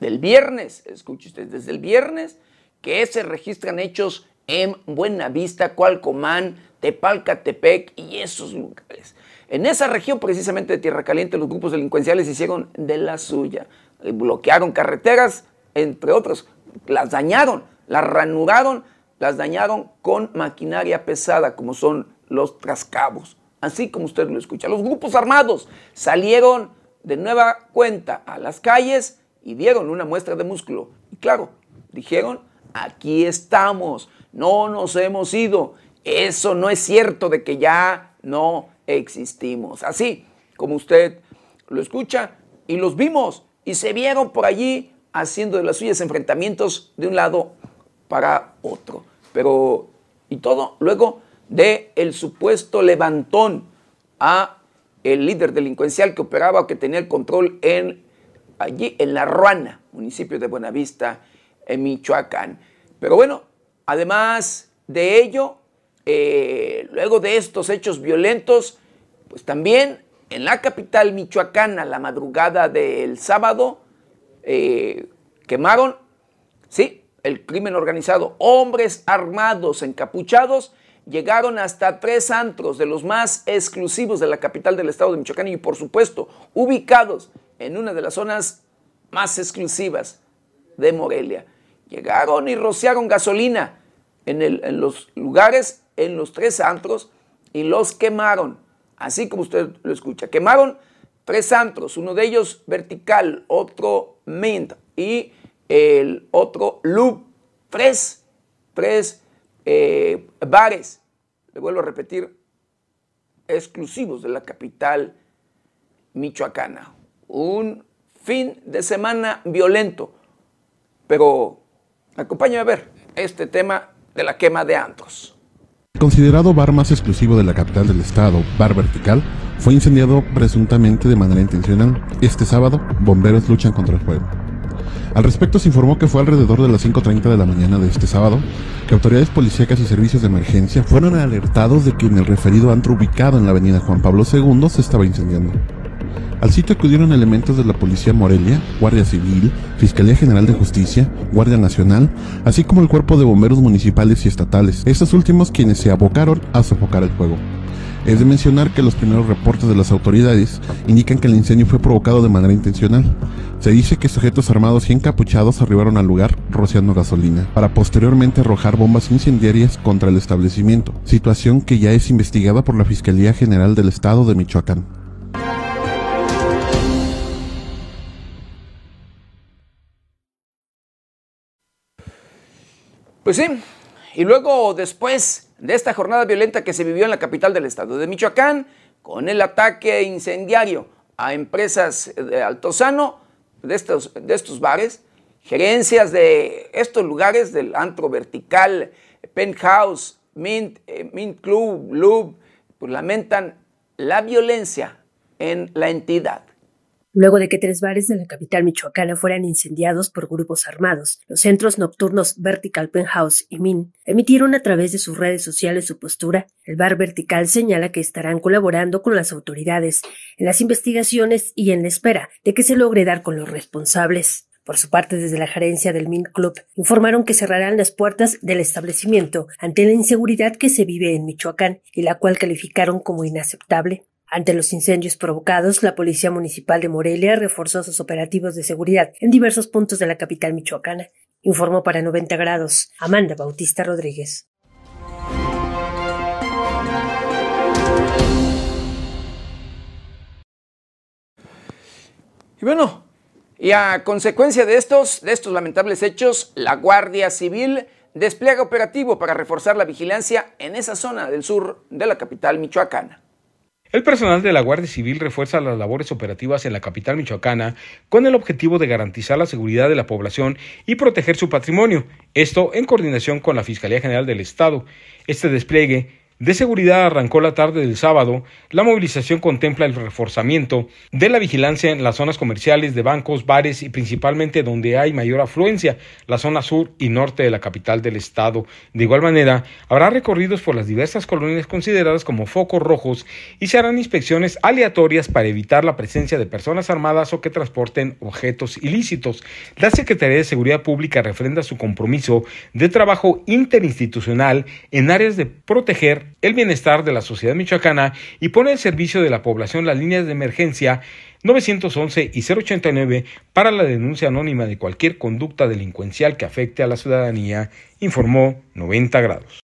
Del viernes, escuche usted, desde el viernes que se registran hechos en Buenavista, Cualcomán, Tepalcatepec y esos lugares. En esa región, precisamente de Tierra Caliente, los grupos delincuenciales hicieron de la suya. Bloquearon carreteras, entre otros, las dañaron, las ranuraron las dañaron con maquinaria pesada, como son los trascabos. Así como usted lo escucha. Los grupos armados salieron de nueva cuenta a las calles y dieron una muestra de músculo. Y claro, dijeron, aquí estamos, no nos hemos ido. Eso no es cierto de que ya no existimos. Así como usted lo escucha y los vimos y se vieron por allí haciendo de las suyas enfrentamientos de un lado para otro. Pero, y todo luego de el supuesto levantón a el líder delincuencial que operaba o que tenía el control en allí en La Ruana, municipio de Buenavista, en Michoacán. Pero bueno, además de ello, eh, luego de estos hechos violentos, pues también en la capital michoacana, la madrugada del sábado, eh, quemaron, sí, el crimen organizado, hombres armados, encapuchados, llegaron hasta tres antros de los más exclusivos de la capital del estado de Michoacán y por supuesto ubicados en una de las zonas más exclusivas de Morelia. Llegaron y rociaron gasolina en, los lugares, en los tres antros y los quemaron, así como usted lo escucha. Quemaron tres antros, uno de ellos vertical, otro mint y el otro loop, tres, tres eh, bares, le vuelvo a repetir, exclusivos de la capital michoacana. Un fin de semana violento, pero acompáñame a ver este tema de la quema de antros. Considerado bar más exclusivo de la capital del estado, Bar Vertical, fue incendiado presuntamente de manera intencional. Este sábado, bomberos luchan contra el fuego. Al respecto se informó que fue alrededor de las 5.30 de la mañana de este sábado que autoridades policíacas y servicios de emergencia fueron alertados de que en el referido antro ubicado en la avenida Juan Pablo II se estaba incendiando. Al sitio acudieron elementos de la Policía Morelia, Guardia Civil, Fiscalía General de Justicia, Guardia Nacional, así como el Cuerpo de Bomberos Municipales y Estatales, estos últimos quienes se abocaron a sofocar el fuego. Es de mencionar que los primeros reportes de las autoridades indican que el incendio fue provocado de manera intencional. Se dice que sujetos armados y encapuchados arribaron al lugar rociando gasolina, para posteriormente arrojar bombas incendiarias contra el establecimiento, situación que ya es investigada por la Fiscalía General del Estado de Michoacán. Pues sí, y luego después de esta jornada violenta que se vivió en la capital del estado de Michoacán, con el ataque incendiario a empresas de Altozano, de estos, de estos bares, gerencias de estos lugares, del antro vertical, penthouse, mint, eh, mint club, lube, pues lamentan la violencia en la entidad. Luego de que tres bares de la capital michoacana fueran incendiados por grupos armados, los centros nocturnos Vertical Penthouse y Min emitieron a través de sus redes sociales su postura. El bar Vertical señala que estarán colaborando con las autoridades en las investigaciones y en la espera de que se logre dar con los responsables. Por su parte, desde la gerencia del Mint Club, informaron que cerrarán las puertas del establecimiento ante la inseguridad que se vive en Michoacán y la cual calificaron como inaceptable. Ante los incendios provocados, la Policía Municipal de Morelia reforzó sus operativos de seguridad en diversos puntos de la capital michoacana, informó para 90 grados Amanda Bautista Rodríguez. Y bueno, y a consecuencia de estos, de estos lamentables hechos, la Guardia Civil despliega operativo para reforzar la vigilancia en esa zona del sur de la capital michoacana. El personal de la Guardia Civil refuerza las labores operativas en la capital michoacana con el objetivo de garantizar la seguridad de la población y proteger su patrimonio, esto en coordinación con la Fiscalía General del Estado. Este despliegue de seguridad arrancó la tarde del sábado. La movilización contempla el reforzamiento de la vigilancia en las zonas comerciales de bancos, bares y principalmente donde hay mayor afluencia, la zona sur y norte de la capital del estado. De igual manera, habrá recorridos por las diversas colonias consideradas como focos rojos y se harán inspecciones aleatorias para evitar la presencia de personas armadas o que transporten objetos ilícitos. La Secretaría de Seguridad Pública refrenda su compromiso de trabajo interinstitucional en áreas de proteger el bienestar de la sociedad michoacana y pone al servicio de la población las líneas de emergencia 911 y 089 para la denuncia anónima de cualquier conducta delincuencial que afecte a la ciudadanía, informó 90 grados.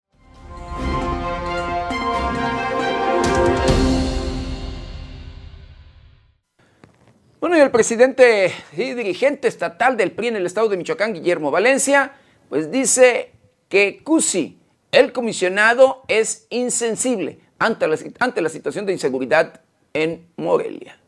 Bueno, y el presidente y dirigente estatal del PRI en el estado de Michoacán, Guillermo Valencia, pues dice que CUSI, el comisionado, es insensible ante la, ante la situación de inseguridad en Morelia.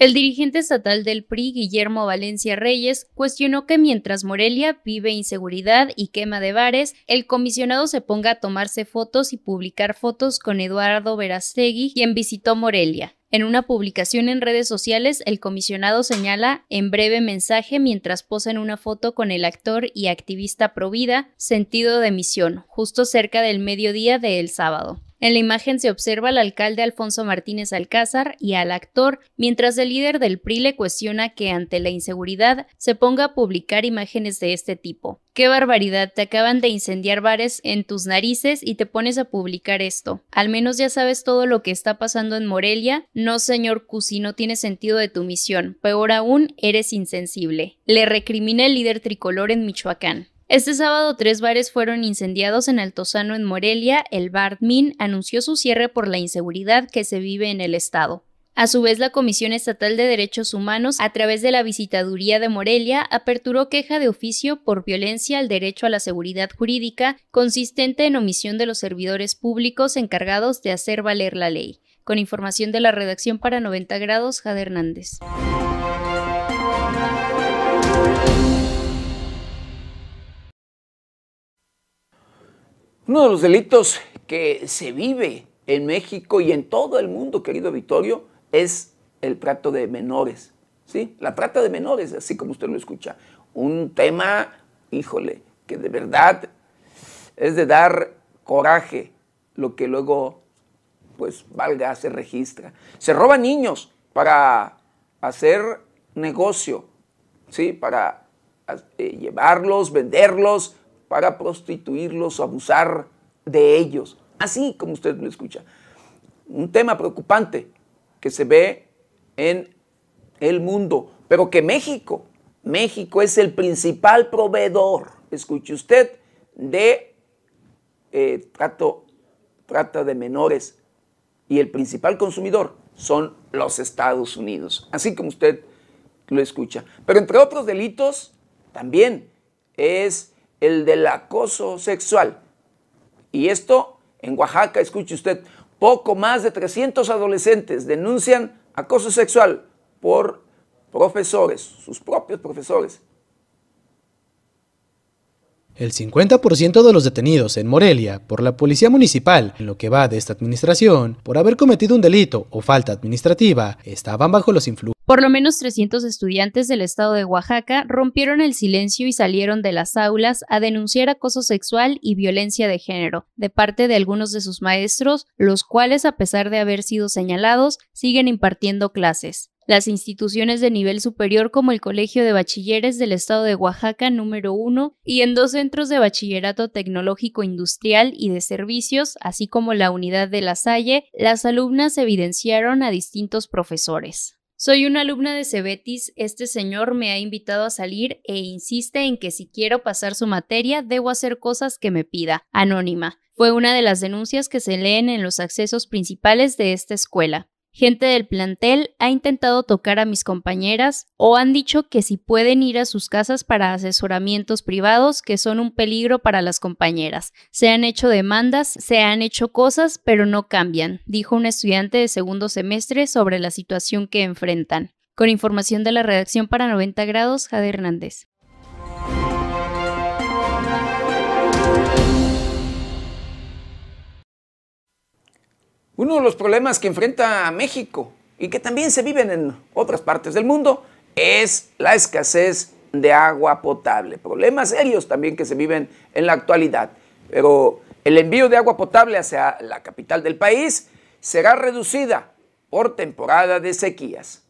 El dirigente estatal del PRI, Guillermo Valencia Reyes, cuestionó que mientras Morelia vive inseguridad y quema de bares, el comisionado se ponga a tomarse fotos y publicar fotos con Eduardo Verastegui, quien visitó Morelia. En una publicación en redes sociales, el comisionado señala en breve mensaje mientras posa en una foto con el actor y activista Provida, sentido de misión, justo cerca del mediodía de el sábado. En la imagen se observa al alcalde Alfonso Martínez Alcázar y al actor, mientras el líder del PRI le cuestiona que ante la inseguridad se ponga a publicar imágenes de este tipo. ¡Qué barbaridad! Te acaban de incendiar bares en tus narices y te pones a publicar esto. Al menos ya sabes todo lo que está pasando en Morelia. No, señor Cusi, no tiene sentido de tu misión. Peor aún, eres insensible. Le recrimina el líder tricolor en Michoacán. Este sábado tres bares fueron incendiados en Altozano en Morelia. El bar Min anunció su cierre por la inseguridad que se vive en el estado. A su vez, la Comisión Estatal de Derechos Humanos, a través de la Visitaduría de Morelia, aperturó queja de oficio por violencia al derecho a la seguridad jurídica, consistente en omisión de los servidores públicos encargados de hacer valer la ley. Con información de la redacción para 90 grados, Jade Hernández. Uno de los delitos que se vive en México y en todo el mundo, querido Vittorio, es el trato de menores. ¿sí? La trata de menores, así como usted lo escucha. Un tema, híjole, que de verdad es de dar coraje lo que luego, pues, valga, se registra. Se roban niños para hacer negocio, ¿sí? Para eh, llevarlos, venderlos, para prostituirlos o abusar de ellos. Así como usted lo escucha. Un tema preocupante que se ve en el mundo, pero que México, México es el principal proveedor, escuche usted, de eh, trato, trata de menores y el principal consumidor son los Estados Unidos, así como usted lo escucha. Pero entre otros delitos, también es el del acoso sexual. Y esto en Oaxaca, escuche usted, poco más de 300 adolescentes denuncian acoso sexual por profesores, sus propios profesores. El 50% de los detenidos en Morelia por la Policía Municipal, en lo que va de esta administración, por haber cometido un delito o falta administrativa, estaban bajo los influjos. Por lo menos 300 estudiantes del estado de Oaxaca rompieron el silencio y salieron de las aulas a denunciar acoso sexual y violencia de género de parte de algunos de sus maestros, los cuales, a pesar de haber sido señalados, siguen impartiendo clases. Las instituciones de nivel superior como el Colegio de Bachilleres del Estado de Oaxaca número 1 y en dos centros de bachillerato tecnológico industrial y de servicios, así como la unidad de la Salle, las alumnas evidenciaron a distintos profesores. Soy una alumna de Cebetis, este señor me ha invitado a salir e insiste en que si quiero pasar su materia debo hacer cosas que me pida. Anónima. Fue una de las denuncias que se leen en los accesos principales de esta escuela. Gente del plantel ha intentado tocar a mis compañeras o han dicho que si pueden ir a sus casas para asesoramientos privados que son un peligro para las compañeras. Se han hecho demandas, se han hecho cosas, pero no cambian, dijo un estudiante de segundo semestre sobre la situación que enfrentan. Con información de la redacción para 90 grados, Jade Hernández. Uno de los problemas que enfrenta México y que también se viven en otras partes del mundo es la escasez de agua potable. Problemas serios también que se viven en la actualidad. Pero el envío de agua potable hacia la capital del país será reducida por temporada de sequías.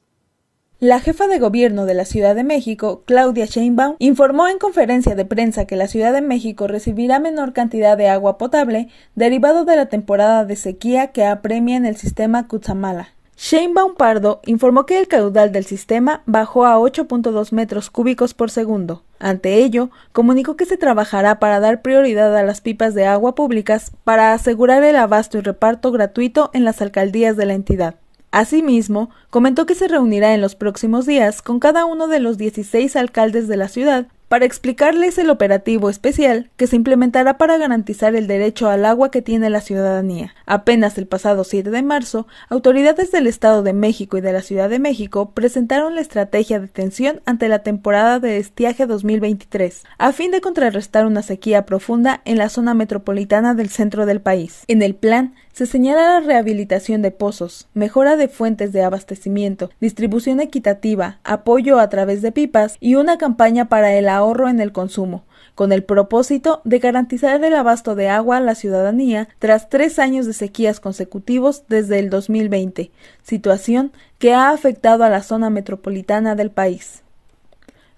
La jefa de gobierno de la Ciudad de México, Claudia Sheinbaum, informó en conferencia de prensa que la Ciudad de México recibirá menor cantidad de agua potable derivado de la temporada de sequía que apremia en el sistema Cutzamala. Sheinbaum Pardo informó que el caudal del sistema bajó a 8.2 metros cúbicos por segundo. Ante ello, comunicó que se trabajará para dar prioridad a las pipas de agua públicas para asegurar el abasto y reparto gratuito en las alcaldías de la entidad. Asimismo, comentó que se reunirá en los próximos días con cada uno de los 16 alcaldes de la ciudad para explicarles el operativo especial que se implementará para garantizar el derecho al agua que tiene la ciudadanía. Apenas el pasado 7 de marzo, autoridades del Estado de México y de la Ciudad de México presentaron la estrategia de tensión ante la temporada de estiaje 2023, a fin de contrarrestar una sequía profunda en la zona metropolitana del centro del país. En el plan, se señala la rehabilitación de pozos, mejora de fuentes de abastecimiento, distribución equitativa, apoyo a través de pipas y una campaña para el ahorro en el consumo, con el propósito de garantizar el abasto de agua a la ciudadanía tras tres años de sequías consecutivos desde el 2020, situación que ha afectado a la zona metropolitana del país.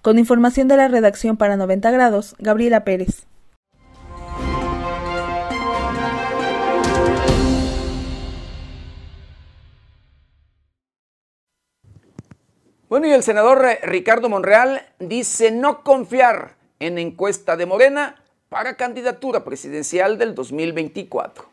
Con información de la redacción para 90 grados, Gabriela Pérez. Bueno, y el senador Ricardo Monreal dice no confiar en encuesta de Morena para candidatura presidencial del 2024.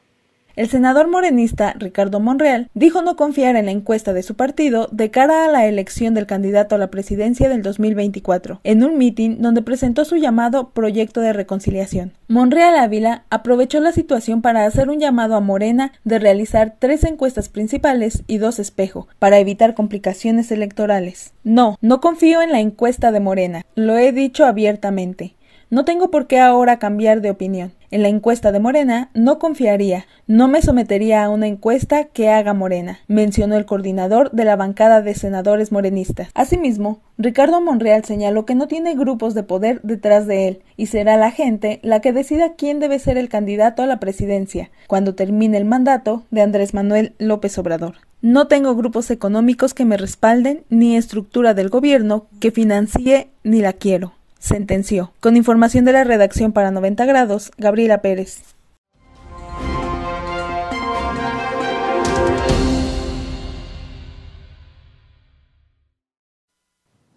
El senador morenista Ricardo Monreal dijo no confiar en la encuesta de su partido de cara a la elección del candidato a la presidencia del 2024, en un mitin donde presentó su llamado Proyecto de Reconciliación. Monreal Ávila aprovechó la situación para hacer un llamado a Morena de realizar tres encuestas principales y dos espejo, para evitar complicaciones electorales. No, no confío en la encuesta de Morena, lo he dicho abiertamente. No tengo por qué ahora cambiar de opinión. En la encuesta de Morena no confiaría, no me sometería a una encuesta que haga Morena, mencionó el coordinador de la bancada de senadores morenistas. Asimismo, Ricardo Monreal señaló que no tiene grupos de poder detrás de él y será la gente la que decida quién debe ser el candidato a la presidencia cuando termine el mandato de Andrés Manuel López Obrador. No tengo grupos económicos que me respalden ni estructura del gobierno que financie ni la quiero sentenció. Con información de la redacción para 90 grados, Gabriela Pérez.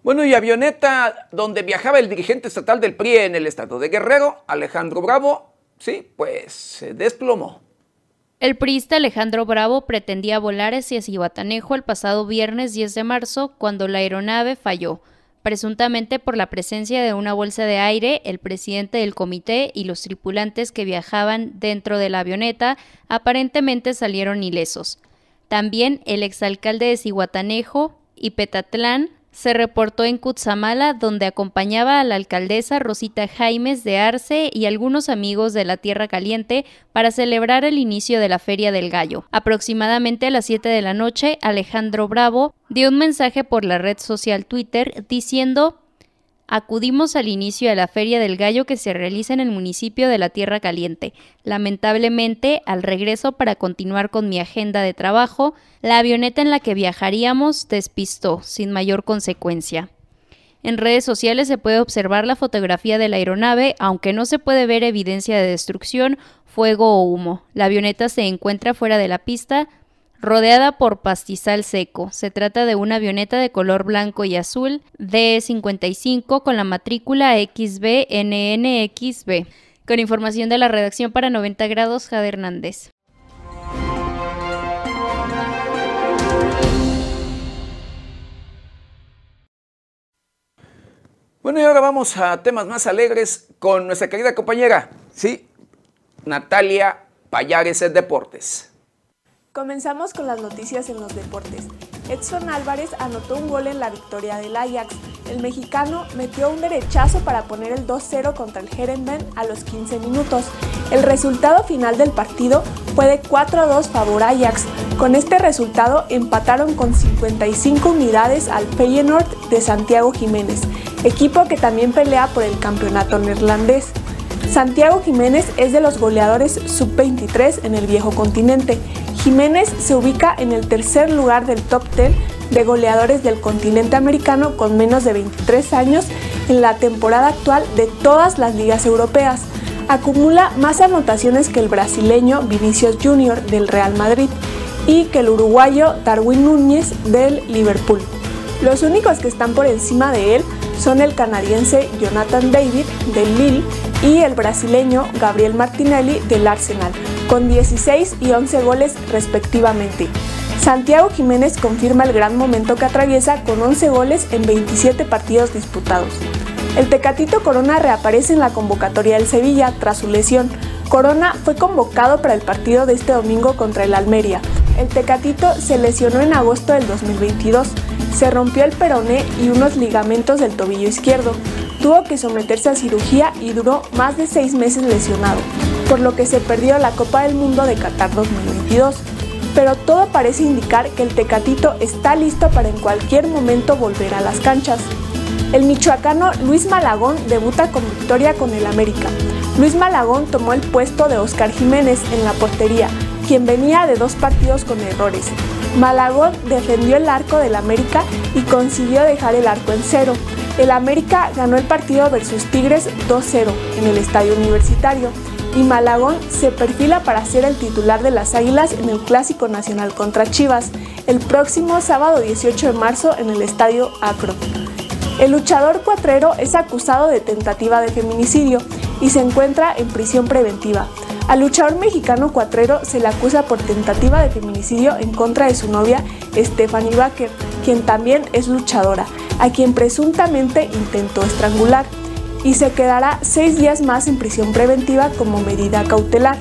Bueno, y avioneta donde viajaba el dirigente estatal del PRI en el estado de Guerrero, Alejandro Bravo, sí, pues se desplomó. El priista Alejandro Bravo pretendía volar hacia Cihuatanejo el pasado viernes 10 de marzo cuando la aeronave falló presuntamente por la presencia de una bolsa de aire, el presidente del comité y los tripulantes que viajaban dentro de la avioneta aparentemente salieron ilesos. También el exalcalde de Cihuatanejo y Petatlán se reportó en Cutzamala, donde acompañaba a la alcaldesa Rosita Jaimes de Arce y algunos amigos de la Tierra Caliente para celebrar el inicio de la Feria del Gallo. Aproximadamente a las 7 de la noche, Alejandro Bravo dio un mensaje por la red social Twitter diciendo acudimos al inicio de la Feria del Gallo que se realiza en el municipio de la Tierra Caliente. Lamentablemente, al regreso para continuar con mi agenda de trabajo, la avioneta en la que viajaríamos despistó, sin mayor consecuencia. En redes sociales se puede observar la fotografía de la aeronave, aunque no se puede ver evidencia de destrucción, fuego o humo. La avioneta se encuentra fuera de la pista, rodeada por pastizal seco. Se trata de una avioneta de color blanco y azul D55 con la matrícula XBNNXB. Con información de la redacción para 90 grados, Jade Hernández. Bueno, y ahora vamos a temas más alegres con nuestra querida compañera, sí, Natalia Payares Deportes. Comenzamos con las noticias en los deportes. Edson Álvarez anotó un gol en la victoria del Ajax. El mexicano metió un derechazo para poner el 2-0 contra el Herenben a los 15 minutos. El resultado final del partido fue de 4-2 favor Ajax. Con este resultado empataron con 55 unidades al Feyenoord de Santiago Jiménez, equipo que también pelea por el campeonato neerlandés. Santiago Jiménez es de los goleadores sub-23 en el viejo continente Jiménez se ubica en el tercer lugar del top 10 de goleadores del continente americano con menos de 23 años en la temporada actual de todas las ligas europeas. Acumula más anotaciones que el brasileño Vinicius Jr. del Real Madrid y que el uruguayo Darwin Núñez del Liverpool. Los únicos que están por encima de él son el canadiense Jonathan David del Lille y el brasileño Gabriel Martinelli del Arsenal, con 16 y 11 goles respectivamente. Santiago Jiménez confirma el gran momento que atraviesa con 11 goles en 27 partidos disputados. El Tecatito Corona reaparece en la convocatoria del Sevilla tras su lesión. Corona fue convocado para el partido de este domingo contra el Almería. El Tecatito se lesionó en agosto del 2022, se rompió el peroné y unos ligamentos del tobillo izquierdo. Tuvo que someterse a cirugía y duró más de seis meses lesionado, por lo que se perdió la Copa del Mundo de Qatar 2022. Pero todo parece indicar que el Tecatito está listo para en cualquier momento volver a las canchas. El michoacano Luis Malagón debuta con victoria con el América. Luis Malagón tomó el puesto de Oscar Jiménez en la portería, quien venía de dos partidos con errores. Malagón defendió el arco del América y consiguió dejar el arco en cero. El América ganó el partido versus Tigres 2-0 en el estadio universitario y Malagón se perfila para ser el titular de las Águilas en el Clásico Nacional contra Chivas el próximo sábado 18 de marzo en el estadio Acro. El luchador cuatrero es acusado de tentativa de feminicidio y se encuentra en prisión preventiva. Al luchador mexicano cuatrero se le acusa por tentativa de feminicidio en contra de su novia Stephanie Baker, quien también es luchadora, a quien presuntamente intentó estrangular, y se quedará seis días más en prisión preventiva como medida cautelar.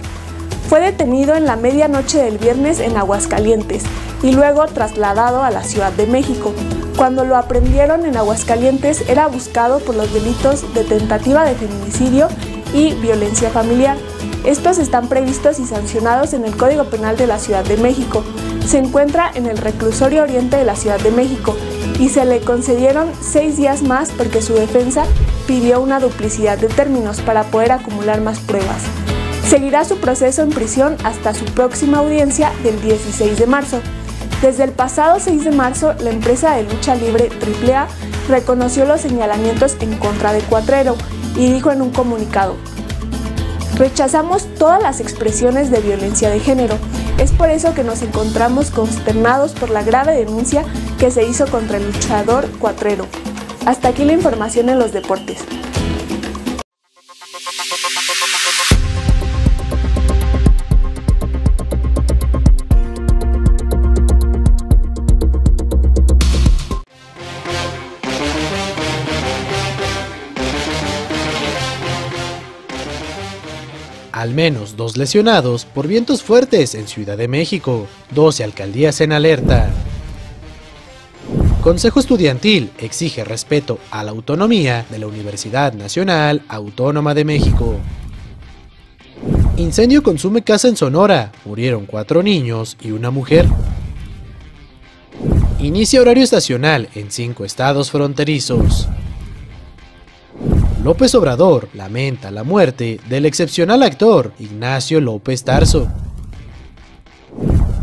Fue detenido en la medianoche del viernes en Aguascalientes y luego trasladado a la Ciudad de México. Cuando lo aprendieron en Aguascalientes era buscado por los delitos de tentativa de feminicidio y violencia familiar. Estos están previstos y sancionados en el Código Penal de la Ciudad de México. Se encuentra en el reclusorio oriente de la Ciudad de México y se le concedieron seis días más porque su defensa pidió una duplicidad de términos para poder acumular más pruebas. Seguirá su proceso en prisión hasta su próxima audiencia del 16 de marzo. Desde el pasado 6 de marzo, la empresa de lucha libre AAA reconoció los señalamientos en contra de Cuatrero y dijo en un comunicado, Rechazamos todas las expresiones de violencia de género. Es por eso que nos encontramos consternados por la grave denuncia que se hizo contra el luchador Cuatrero. Hasta aquí la información en los deportes. Al menos dos lesionados por vientos fuertes en Ciudad de México, 12 alcaldías en alerta. Consejo Estudiantil exige respeto a la autonomía de la Universidad Nacional Autónoma de México. Incendio consume casa en Sonora, murieron cuatro niños y una mujer. Inicia horario estacional en cinco estados fronterizos. López Obrador lamenta la muerte del excepcional actor Ignacio López Tarso.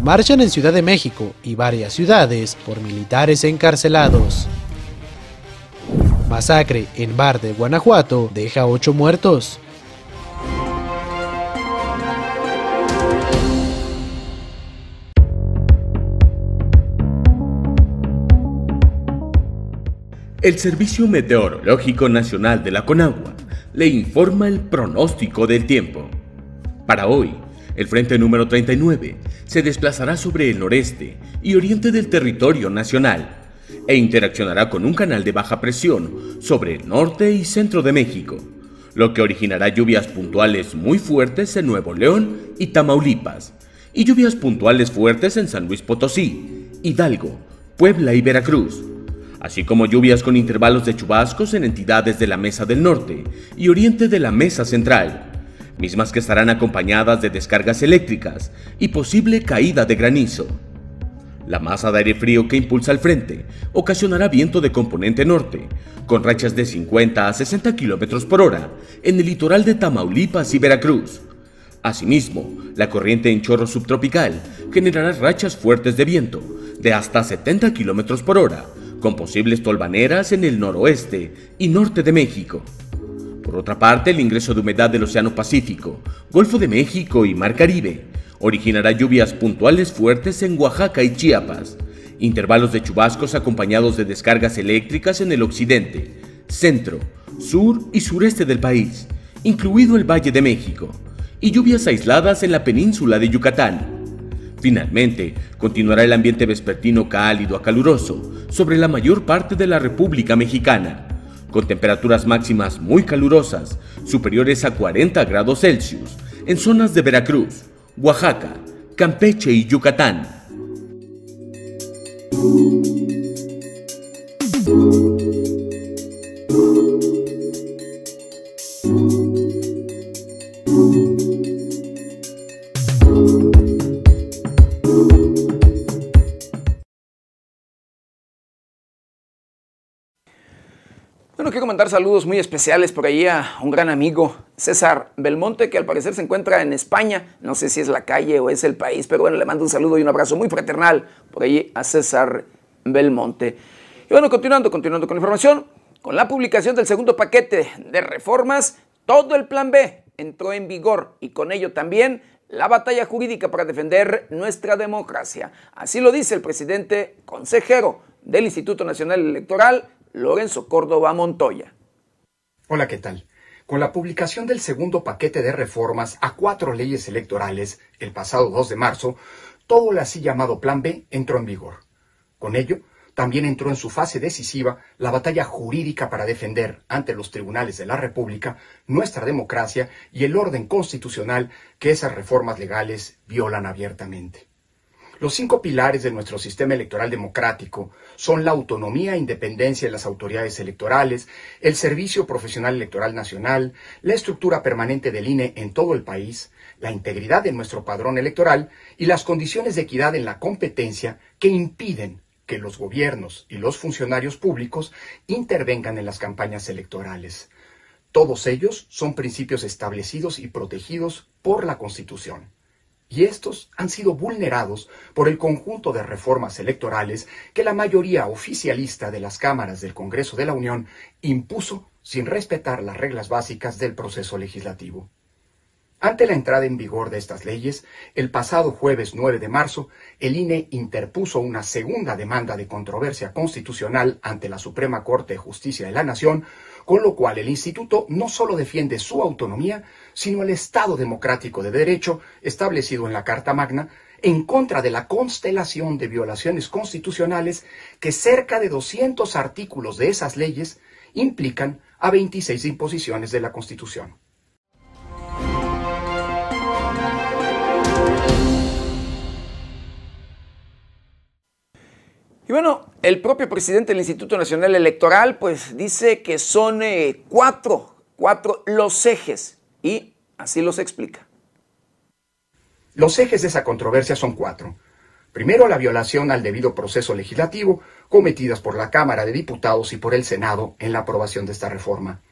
Marchan en Ciudad de México y varias ciudades por militares encarcelados. Masacre en bar de Guanajuato deja ocho muertos. El Servicio Meteorológico Nacional de la Conagua le informa el pronóstico del tiempo. Para hoy, el frente número 39 se desplazará sobre el noreste y oriente del territorio nacional e interaccionará con un canal de baja presión sobre el norte y centro de México, lo que originará lluvias puntuales muy fuertes en Nuevo León y Tamaulipas, y lluvias puntuales fuertes en San Luis Potosí, Hidalgo, Puebla y Veracruz así como lluvias con intervalos de chubascos en entidades de la Mesa del Norte y Oriente de la Mesa Central, mismas que estarán acompañadas de descargas eléctricas y posible caída de granizo. La masa de aire frío que impulsa el frente ocasionará viento de componente norte, con rachas de 50 a 60 km por hora en el litoral de Tamaulipas y Veracruz. Asimismo, la corriente en chorro subtropical generará rachas fuertes de viento de hasta 70 km por hora con posibles tolvaneras en el noroeste y norte de México. Por otra parte, el ingreso de humedad del Océano Pacífico, Golfo de México y Mar Caribe originará lluvias puntuales fuertes en Oaxaca y Chiapas, intervalos de chubascos acompañados de descargas eléctricas en el occidente, centro, sur y sureste del país, incluido el Valle de México, y lluvias aisladas en la península de Yucatán. Finalmente, continuará el ambiente vespertino cálido a caluroso sobre la mayor parte de la República Mexicana, con temperaturas máximas muy calurosas, superiores a 40 grados Celsius, en zonas de Veracruz, Oaxaca, Campeche y Yucatán. Saludos muy especiales por ahí a un gran amigo, César Belmonte, que al parecer se encuentra en España. No sé si es la calle o es el país, pero bueno, le mando un saludo y un abrazo muy fraternal por ahí a César Belmonte. Y bueno, continuando, continuando con la información, con la publicación del segundo paquete de reformas, todo el plan B entró en vigor y con ello también la batalla jurídica para defender nuestra democracia. Así lo dice el presidente consejero del Instituto Nacional Electoral, Lorenzo Córdoba Montoya. Hola, ¿qué tal? Con la publicación del segundo paquete de reformas a cuatro leyes electorales el pasado 2 de marzo, todo el así llamado Plan B entró en vigor. Con ello, también entró en su fase decisiva la batalla jurídica para defender ante los tribunales de la República nuestra democracia y el orden constitucional que esas reformas legales violan abiertamente. Los cinco pilares de nuestro sistema electoral democrático son la autonomía e independencia de las autoridades electorales, el Servicio Profesional Electoral Nacional, la estructura permanente del INE en todo el país, la integridad de nuestro padrón electoral y las condiciones de equidad en la competencia que impiden que los gobiernos y los funcionarios públicos intervengan en las campañas electorales. Todos ellos son principios establecidos y protegidos por la Constitución y estos han sido vulnerados por el conjunto de reformas electorales que la mayoría oficialista de las cámaras del Congreso de la Unión impuso sin respetar las reglas básicas del proceso legislativo. Ante la entrada en vigor de estas leyes, el pasado jueves 9 de marzo, el INE interpuso una segunda demanda de controversia constitucional ante la Suprema Corte de Justicia de la Nación con lo cual el instituto no solo defiende su autonomía, sino el Estado democrático de derecho establecido en la Carta Magna, en contra de la constelación de violaciones constitucionales que cerca de 200 artículos de esas leyes implican a 26 imposiciones de la Constitución. Y bueno, el propio presidente del Instituto Nacional Electoral pues dice que son eh, cuatro, cuatro los ejes y así los explica. Los ejes de esa controversia son cuatro. Primero, la violación al debido proceso legislativo cometidas por la Cámara de Diputados y por el Senado en la aprobación de esta reforma.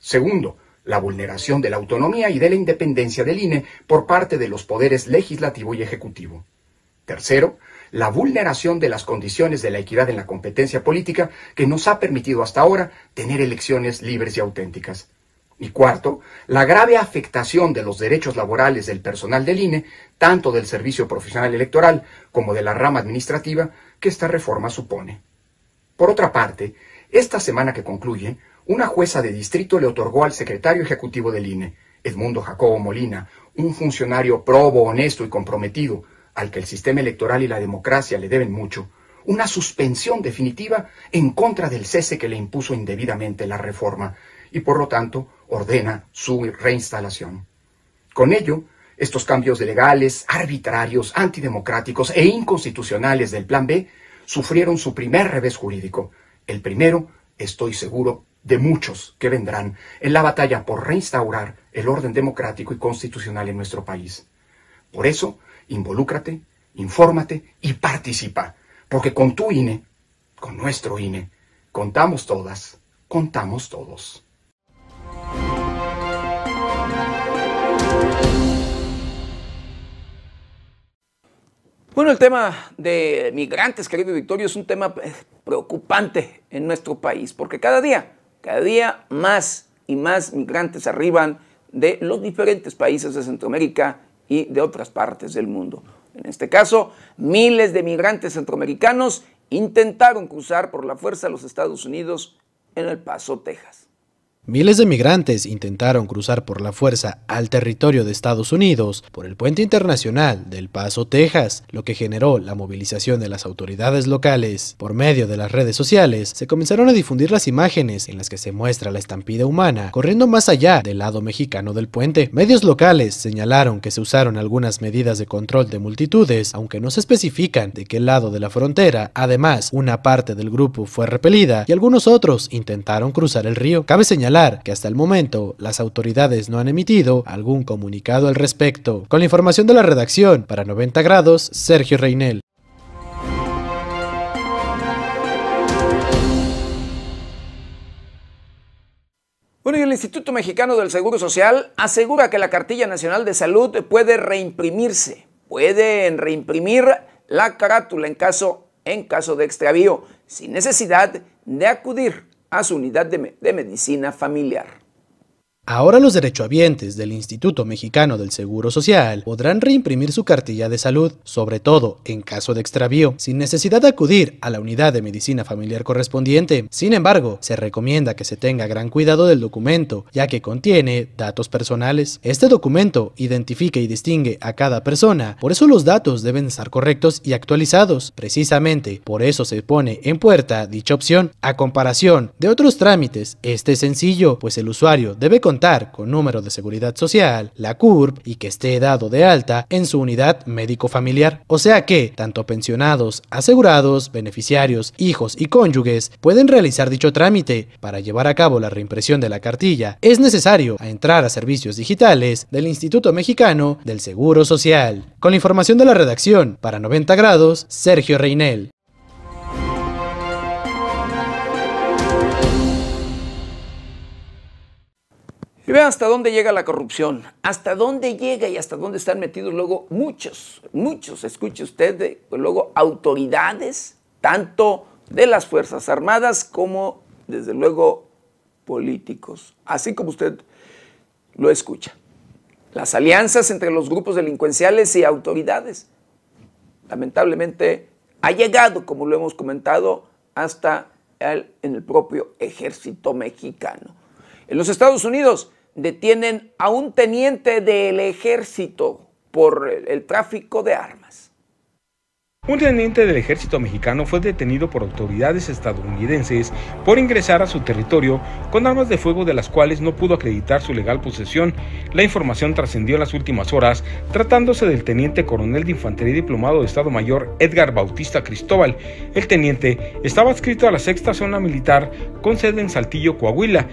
Segundo, la vulneración de la autonomía y de la independencia del INE por parte de los poderes legislativo y ejecutivo. Tercero, la vulneración de las condiciones de la equidad en la competencia política que nos ha permitido hasta ahora tener elecciones libres y auténticas. Y cuarto, la grave afectación de los derechos laborales del personal del INE, tanto del Servicio Profesional Electoral como de la rama administrativa, que esta reforma supone. Por otra parte, esta semana que concluye, una jueza de distrito le otorgó al secretario ejecutivo del INE, Edmundo Jacobo Molina, un funcionario probo, honesto y comprometido, al que el sistema electoral y la democracia le deben mucho, una suspensión definitiva en contra del cese que le impuso indebidamente la reforma y por lo tanto ordena su reinstalación. Con ello, estos cambios legales, arbitrarios, antidemocráticos e inconstitucionales del Plan B sufrieron su primer revés jurídico. El primero, estoy seguro, de muchos que vendrán en la batalla por reinstaurar el orden democrático y constitucional en nuestro país. Por eso, involúcrate, infórmate y participa, porque con tu INE, con nuestro INE, contamos todas, contamos todos. Bueno, el tema de migrantes, querido Victorio, es un tema eh, preocupante en nuestro país, porque cada día, cada día más y más migrantes arriban de los diferentes países de Centroamérica y de otras partes del mundo. En este caso, miles de migrantes centroamericanos intentaron cruzar por la fuerza a los Estados Unidos en El Paso, Texas. Miles de migrantes intentaron cruzar por la fuerza al territorio de Estados Unidos por el puente internacional del Paso, Texas, lo que generó la movilización de las autoridades locales. Por medio de las redes sociales, se comenzaron a difundir las imágenes en las que se muestra la estampida humana corriendo más allá del lado mexicano del puente. Medios locales señalaron que se usaron algunas medidas de control de multitudes, aunque no se especifican de qué lado de la frontera. Además, una parte del grupo fue repelida y algunos otros intentaron cruzar el río. Cabe señalar que hasta el momento las autoridades no han emitido algún comunicado al respecto. Con la información de la redacción, para 90 grados, Sergio Reinel. Bueno, y el Instituto Mexicano del Seguro Social asegura que la Cartilla Nacional de Salud puede reimprimirse. Pueden reimprimir la carátula en caso, en caso de extravío, sin necesidad de acudir a su unidad de, de medicina familiar. Ahora los derechohabientes del Instituto Mexicano del Seguro Social podrán reimprimir su cartilla de salud, sobre todo en caso de extravío, sin necesidad de acudir a la unidad de medicina familiar correspondiente. Sin embargo, se recomienda que se tenga gran cuidado del documento, ya que contiene datos personales. Este documento identifica y distingue a cada persona, por eso los datos deben estar correctos y actualizados. Precisamente, por eso se pone en puerta dicha opción. A comparación de otros trámites, este es sencillo, pues el usuario debe contar con número de seguridad social, la CURP, y que esté dado de alta en su unidad médico familiar. O sea que, tanto pensionados, asegurados, beneficiarios, hijos y cónyuges pueden realizar dicho trámite. Para llevar a cabo la reimpresión de la cartilla, es necesario entrar a servicios digitales del Instituto Mexicano del Seguro Social. Con la información de la redacción, para 90 grados, Sergio Reinel. Y vean hasta dónde llega la corrupción, hasta dónde llega y hasta dónde están metidos luego muchos, muchos, escuche usted, de, luego autoridades, tanto de las Fuerzas Armadas como, desde luego, políticos, así como usted lo escucha. Las alianzas entre los grupos delincuenciales y autoridades, lamentablemente, ha llegado, como lo hemos comentado, hasta el, en el propio ejército mexicano. En los Estados Unidos, detienen a un teniente del ejército por el tráfico de armas. Un teniente del ejército mexicano fue detenido por autoridades estadounidenses por ingresar a su territorio con armas de fuego de las cuales no pudo acreditar su legal posesión. La información trascendió en las últimas horas tratándose del teniente coronel de infantería diplomado de Estado Mayor Edgar Bautista Cristóbal. El teniente estaba adscrito a la sexta zona militar con sede en Saltillo, Coahuila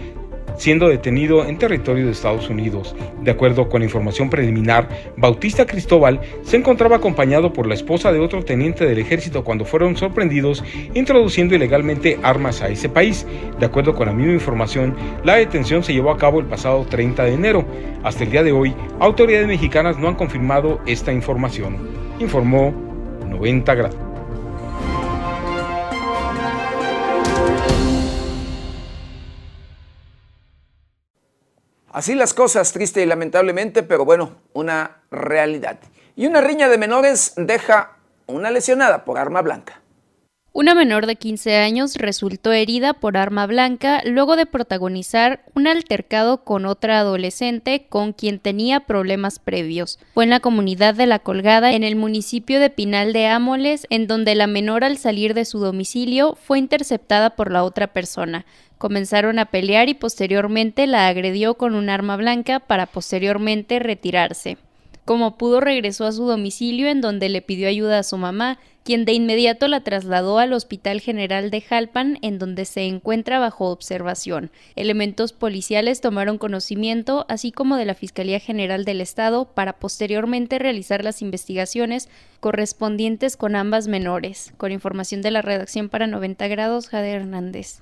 siendo detenido en territorio de Estados Unidos. De acuerdo con información preliminar, Bautista Cristóbal se encontraba acompañado por la esposa de otro teniente del ejército cuando fueron sorprendidos introduciendo ilegalmente armas a ese país. De acuerdo con la misma información, la detención se llevó a cabo el pasado 30 de enero. Hasta el día de hoy, autoridades mexicanas no han confirmado esta información, informó 90 grados. Así las cosas, triste y lamentablemente, pero bueno, una realidad. Y una riña de menores deja una lesionada por arma blanca. Una menor de 15 años resultó herida por arma blanca luego de protagonizar un altercado con otra adolescente con quien tenía problemas previos. Fue en la comunidad de La Colgada, en el municipio de Pinal de Ámoles, en donde la menor al salir de su domicilio fue interceptada por la otra persona. Comenzaron a pelear y posteriormente la agredió con un arma blanca para posteriormente retirarse. Como pudo regresó a su domicilio en donde le pidió ayuda a su mamá, quien de inmediato la trasladó al Hospital General de Jalpan, en donde se encuentra bajo observación. Elementos policiales tomaron conocimiento, así como de la Fiscalía General del Estado, para posteriormente realizar las investigaciones correspondientes con ambas menores. Con información de la redacción para 90 grados, Jade Hernández.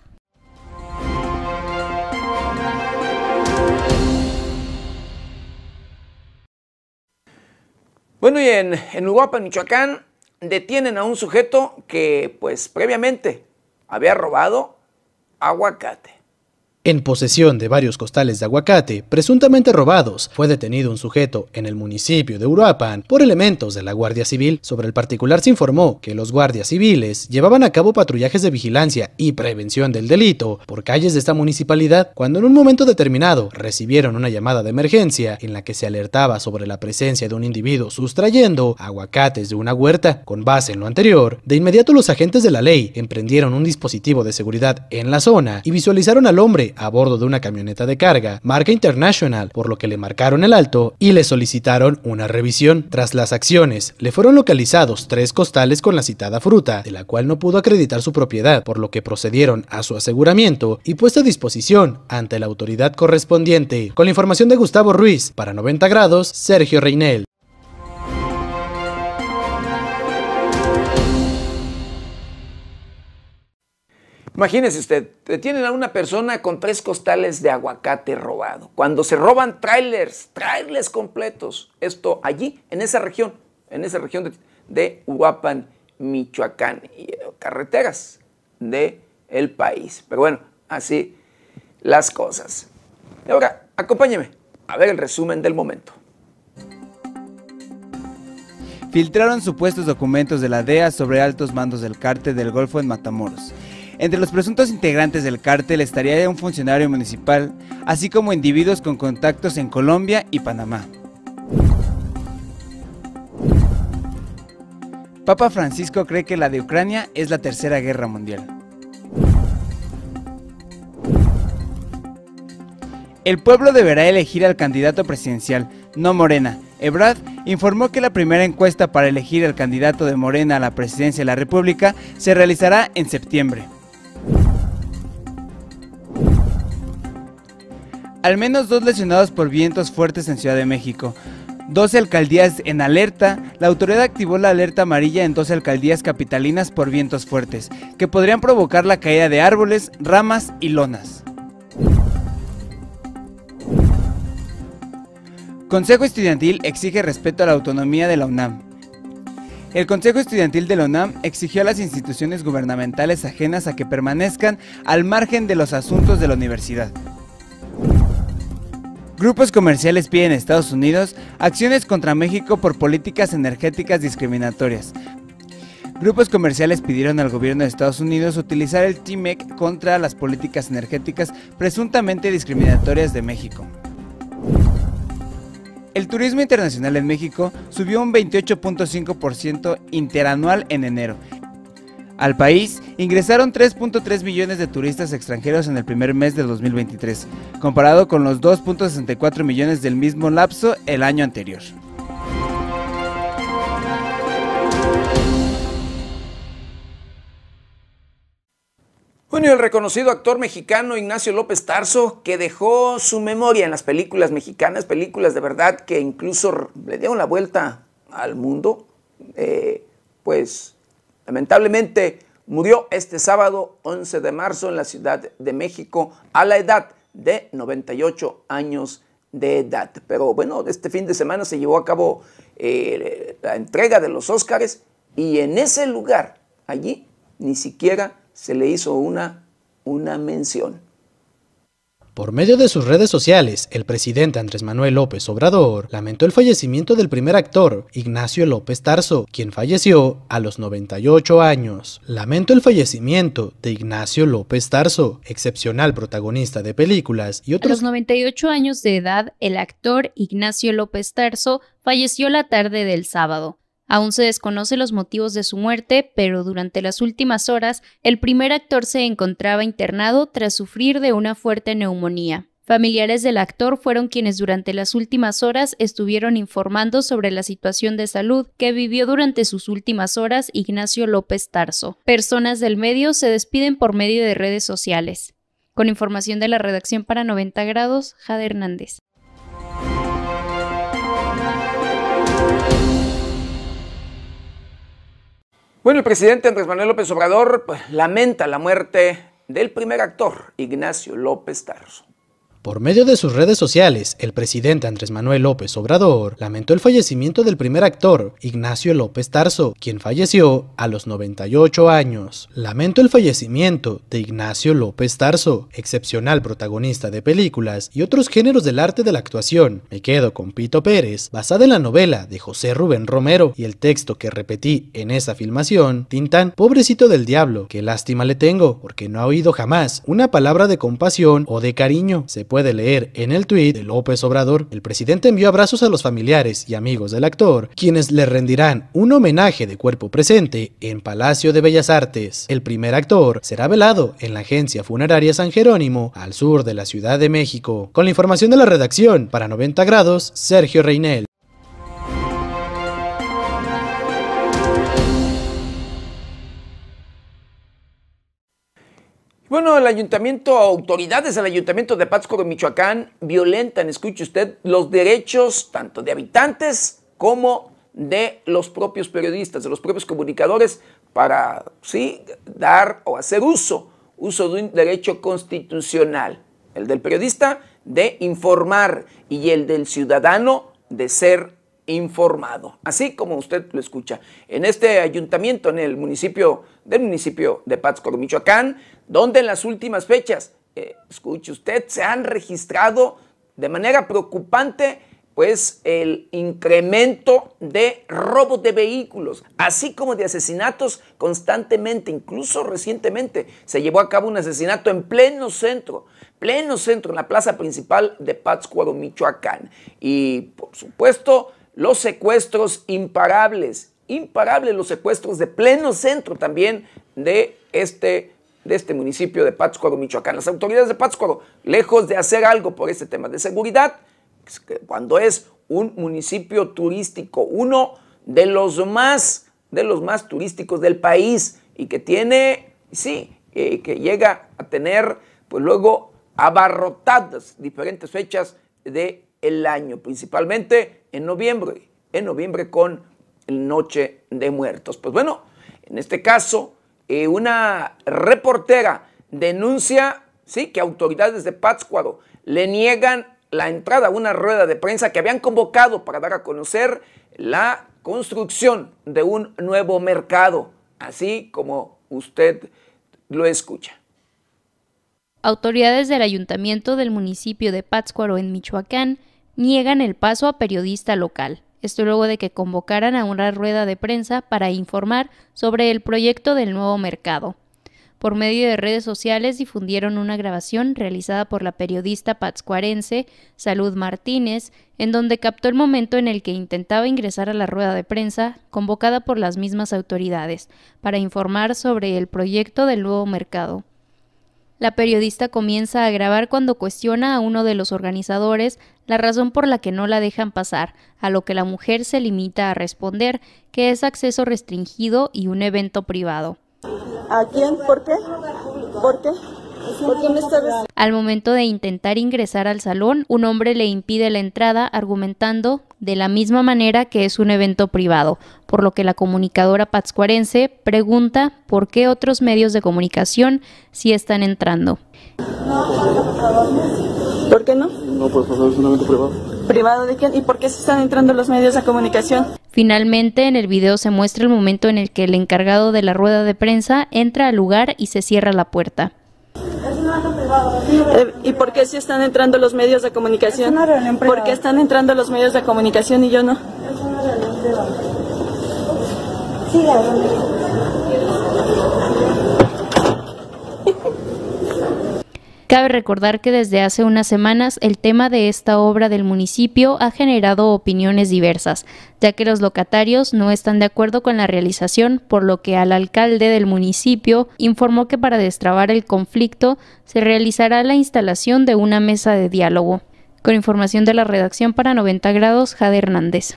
Bueno, y en, en Michoacán, detienen a un sujeto que, pues, previamente había robado aguacate. En posesión de varios costales de aguacate, presuntamente robados, fue detenido un sujeto en el municipio de Uruapan por elementos de la Guardia Civil. Sobre el particular se informó que los guardias civiles llevaban a cabo patrullajes de vigilancia y prevención del delito por calles de esta municipalidad cuando en un momento determinado recibieron una llamada de emergencia en la que se alertaba sobre la presencia de un individuo sustrayendo aguacates de una huerta. Con base en lo anterior, de inmediato los agentes de la ley emprendieron un dispositivo de seguridad en la zona y visualizaron al hombre a bordo de una camioneta de carga, marca International, por lo que le marcaron el alto y le solicitaron una revisión. Tras las acciones, le fueron localizados tres costales con la citada fruta, de la cual no pudo acreditar su propiedad, por lo que procedieron a su aseguramiento y puesto a disposición ante la autoridad correspondiente. Con la información de Gustavo Ruiz, para 90 grados, Sergio Reinel. Imagínese usted, detienen a una persona con tres costales de aguacate robado. Cuando se roban trailers, trailers completos. Esto allí, en esa región, en esa región de, de Uruapan, Michoacán, y eh, carreteras del el país. Pero bueno, así las cosas. Y ahora, acompáñeme a ver el resumen del momento. Filtraron supuestos documentos de la DEA sobre altos mandos del cártel del Golfo en Matamoros entre los presuntos integrantes del cártel estaría un funcionario municipal, así como individuos con contactos en Colombia y Panamá. Papa Francisco cree que la de Ucrania es la tercera guerra mundial. El pueblo deberá elegir al candidato presidencial, no Morena. Ebrard informó que la primera encuesta para elegir al candidato de Morena a la presidencia de la República se realizará en septiembre. Al menos dos lesionados por vientos fuertes en Ciudad de México. 12 alcaldías en alerta. La autoridad activó la alerta amarilla en 12 alcaldías capitalinas por vientos fuertes, que podrían provocar la caída de árboles, ramas y lonas. Consejo Estudiantil exige respeto a la autonomía de la UNAM. El Consejo Estudiantil de la UNAM exigió a las instituciones gubernamentales ajenas a que permanezcan al margen de los asuntos de la universidad. Grupos comerciales piden Estados Unidos acciones contra México por políticas energéticas discriminatorias. Grupos comerciales pidieron al gobierno de Estados Unidos utilizar el TIMEC contra las políticas energéticas presuntamente discriminatorias de México. El turismo internacional en México subió un 28.5% interanual en enero al país ingresaron 3.3 millones de turistas extranjeros en el primer mes de 2023, comparado con los 2.64 millones del mismo lapso el año anterior. Bueno, el reconocido actor mexicano Ignacio López Tarso, que dejó su memoria en las películas mexicanas, películas de verdad que incluso le dieron la vuelta al mundo, eh, pues Lamentablemente murió este sábado 11 de marzo en la Ciudad de México a la edad de 98 años de edad. Pero bueno, este fin de semana se llevó a cabo eh, la entrega de los Óscares y en ese lugar, allí, ni siquiera se le hizo una, una mención. Por medio de sus redes sociales, el presidente Andrés Manuel López Obrador lamentó el fallecimiento del primer actor, Ignacio López Tarso, quien falleció a los 98 años. Lamento el fallecimiento de Ignacio López Tarso, excepcional protagonista de películas y otros... A los 98 años de edad, el actor Ignacio López Tarso falleció la tarde del sábado. Aún se desconoce los motivos de su muerte, pero durante las últimas horas el primer actor se encontraba internado tras sufrir de una fuerte neumonía. Familiares del actor fueron quienes durante las últimas horas estuvieron informando sobre la situación de salud que vivió durante sus últimas horas Ignacio López Tarso. Personas del medio se despiden por medio de redes sociales. Con información de la redacción para 90 grados, Jade Hernández. Bueno, el presidente Andrés Manuel López Obrador pues, lamenta la muerte del primer actor, Ignacio López Tarso. Por medio de sus redes sociales, el presidente Andrés Manuel López Obrador lamentó el fallecimiento del primer actor, Ignacio López Tarso, quien falleció a los 98 años. Lamento el fallecimiento de Ignacio López Tarso, excepcional protagonista de películas y otros géneros del arte de la actuación. Me quedo con Pito Pérez, basada en la novela de José Rubén Romero y el texto que repetí en esa filmación, Tintán, pobrecito del diablo, qué lástima le tengo, porque no ha oído jamás una palabra de compasión o de cariño. Leer en el tuit de López Obrador, el presidente envió abrazos a los familiares y amigos del actor, quienes le rendirán un homenaje de cuerpo presente en Palacio de Bellas Artes. El primer actor será velado en la agencia funeraria San Jerónimo, al sur de la Ciudad de México. Con la información de la redacción, para 90 grados, Sergio Reinel. Bueno, el ayuntamiento, autoridades del ayuntamiento de Pátzcuaro, Michoacán, violentan, escuche usted, los derechos tanto de habitantes como de los propios periodistas, de los propios comunicadores, para, sí, dar o hacer uso, uso de un derecho constitucional, el del periodista de informar y el del ciudadano de ser informado, así como usted lo escucha. En este ayuntamiento, en el municipio del municipio de Pátzcuaro, Michoacán, donde en las últimas fechas, eh, escuche usted, se han registrado de manera preocupante pues el incremento de robos de vehículos, así como de asesinatos constantemente, incluso recientemente se llevó a cabo un asesinato en pleno centro, pleno centro, en la plaza principal de Pátzcuaro, Michoacán. Y por supuesto, los secuestros imparables, imparables los secuestros de pleno centro también de este de este municipio de Pátzcuaro, Michoacán. Las autoridades de Pátzcuaro, lejos de hacer algo por este tema de seguridad, cuando es un municipio turístico, uno de los más, de los más turísticos del país y que tiene, sí, eh, que llega a tener, pues luego abarrotadas diferentes fechas del el año, principalmente en noviembre, en noviembre con Noche de Muertos. Pues bueno, en este caso, eh, una reportera denuncia, sí, que autoridades de Pátzcuaro le niegan la entrada a una rueda de prensa que habían convocado para dar a conocer la construcción de un nuevo mercado, así como usted lo escucha. Autoridades del ayuntamiento del municipio de Pátzcuaro en Michoacán niegan el paso a periodista local. Esto luego de que convocaran a una rueda de prensa para informar sobre el proyecto del nuevo mercado. Por medio de redes sociales difundieron una grabación realizada por la periodista patzcuarense Salud Martínez, en donde captó el momento en el que intentaba ingresar a la rueda de prensa convocada por las mismas autoridades para informar sobre el proyecto del nuevo mercado. La periodista comienza a grabar cuando cuestiona a uno de los organizadores la razón por la que no la dejan pasar, a lo que la mujer se limita a responder que es acceso restringido y un evento privado. ¿A quién? ¿Por qué? ¿Por qué? ¿Por qué me. Al momento de intentar ingresar al salón, un hombre le impide la entrada argumentando de la misma manera que es un evento privado, por lo que la comunicadora patzcuarense pregunta por qué otros medios de comunicación sí están entrando. ¿Por qué no? No, pues es un evento privado. ¿Privado de quién? ¿Y por qué se están entrando los medios de comunicación? Finalmente, en el video se muestra el momento en el que el encargado de la rueda de prensa entra al lugar y se cierra la puerta. Eh, ¿Y por qué si están entrando los medios de comunicación? ¿Por qué están entrando los medios de comunicación y yo no? Cabe recordar que desde hace unas semanas el tema de esta obra del municipio ha generado opiniones diversas, ya que los locatarios no están de acuerdo con la realización, por lo que al alcalde del municipio informó que para destrabar el conflicto se realizará la instalación de una mesa de diálogo. Con información de la redacción para 90 grados, Jade Hernández.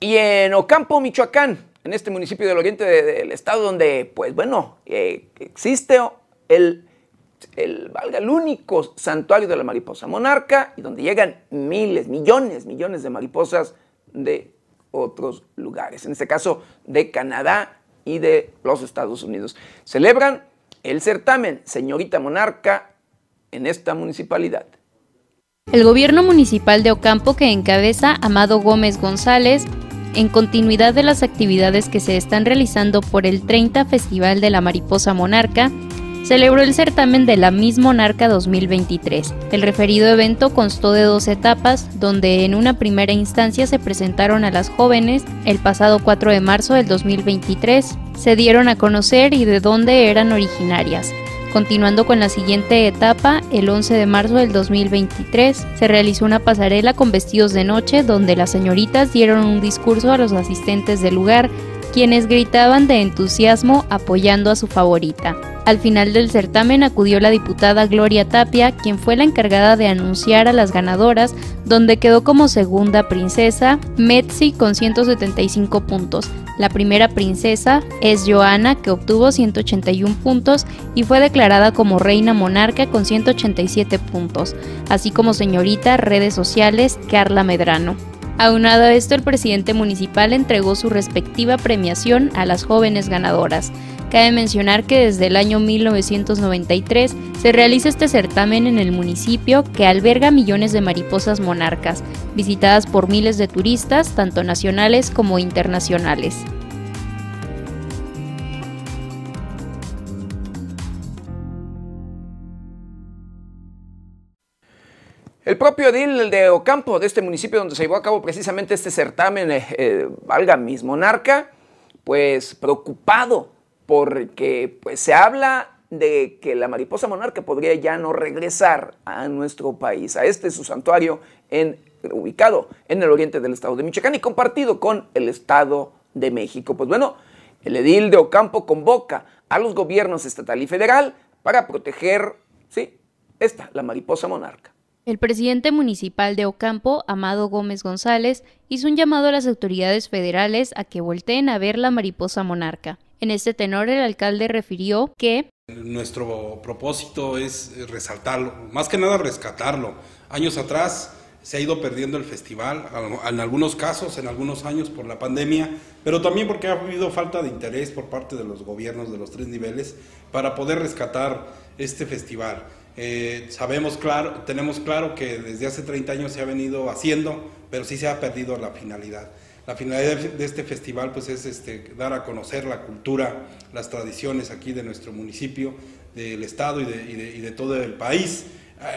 Y en Ocampo, Michoacán, en este municipio del oriente del estado, donde, pues bueno, eh, existe el el, valga, el único santuario de la mariposa monarca y donde llegan miles, millones, millones de mariposas de otros lugares, en este caso de Canadá y de los Estados Unidos. Celebran el certamen Señorita Monarca en esta municipalidad. El gobierno municipal de Ocampo que encabeza Amado Gómez González, en continuidad de las actividades que se están realizando por el 30 Festival de la Mariposa Monarca, celebró el certamen de la Miss Monarca 2023. El referido evento constó de dos etapas, donde en una primera instancia se presentaron a las jóvenes el pasado 4 de marzo del 2023, se dieron a conocer y de dónde eran originarias. Continuando con la siguiente etapa, el 11 de marzo del 2023 se realizó una pasarela con vestidos de noche donde las señoritas dieron un discurso a los asistentes del lugar, quienes gritaban de entusiasmo apoyando a su favorita. Al final del certamen acudió la diputada Gloria Tapia, quien fue la encargada de anunciar a las ganadoras, donde quedó como segunda princesa Metzi con 175 puntos, la primera princesa es Joana, que obtuvo 181 puntos y fue declarada como reina monarca con 187 puntos, así como señorita redes sociales Carla Medrano. Aunado a esto, el presidente municipal entregó su respectiva premiación a las jóvenes ganadoras. Cabe mencionar que desde el año 1993 se realiza este certamen en el municipio que alberga millones de mariposas monarcas, visitadas por miles de turistas, tanto nacionales como internacionales. El propio edil de Ocampo, de este municipio donde se llevó a cabo precisamente este certamen, eh, eh, valga mis monarca, pues preocupado porque pues, se habla de que la mariposa monarca podría ya no regresar a nuestro país, a este su santuario ubicado en el oriente del estado de Michoacán y compartido con el estado de México. Pues bueno, el edil de Ocampo convoca a los gobiernos estatal y federal para proteger, sí, esta, la mariposa monarca. El presidente municipal de Ocampo, Amado Gómez González, hizo un llamado a las autoridades federales a que volteen a ver la mariposa monarca. En este tenor, el alcalde refirió que nuestro propósito es resaltarlo, más que nada rescatarlo. Años atrás se ha ido perdiendo el festival, en algunos casos, en algunos años por la pandemia, pero también porque ha habido falta de interés por parte de los gobiernos de los tres niveles para poder rescatar este festival. Eh, sabemos claro, tenemos claro que desde hace 30 años se ha venido haciendo, pero sí se ha perdido la finalidad. La finalidad de este festival pues es este, dar a conocer la cultura, las tradiciones aquí de nuestro municipio, del estado y de, todo el país,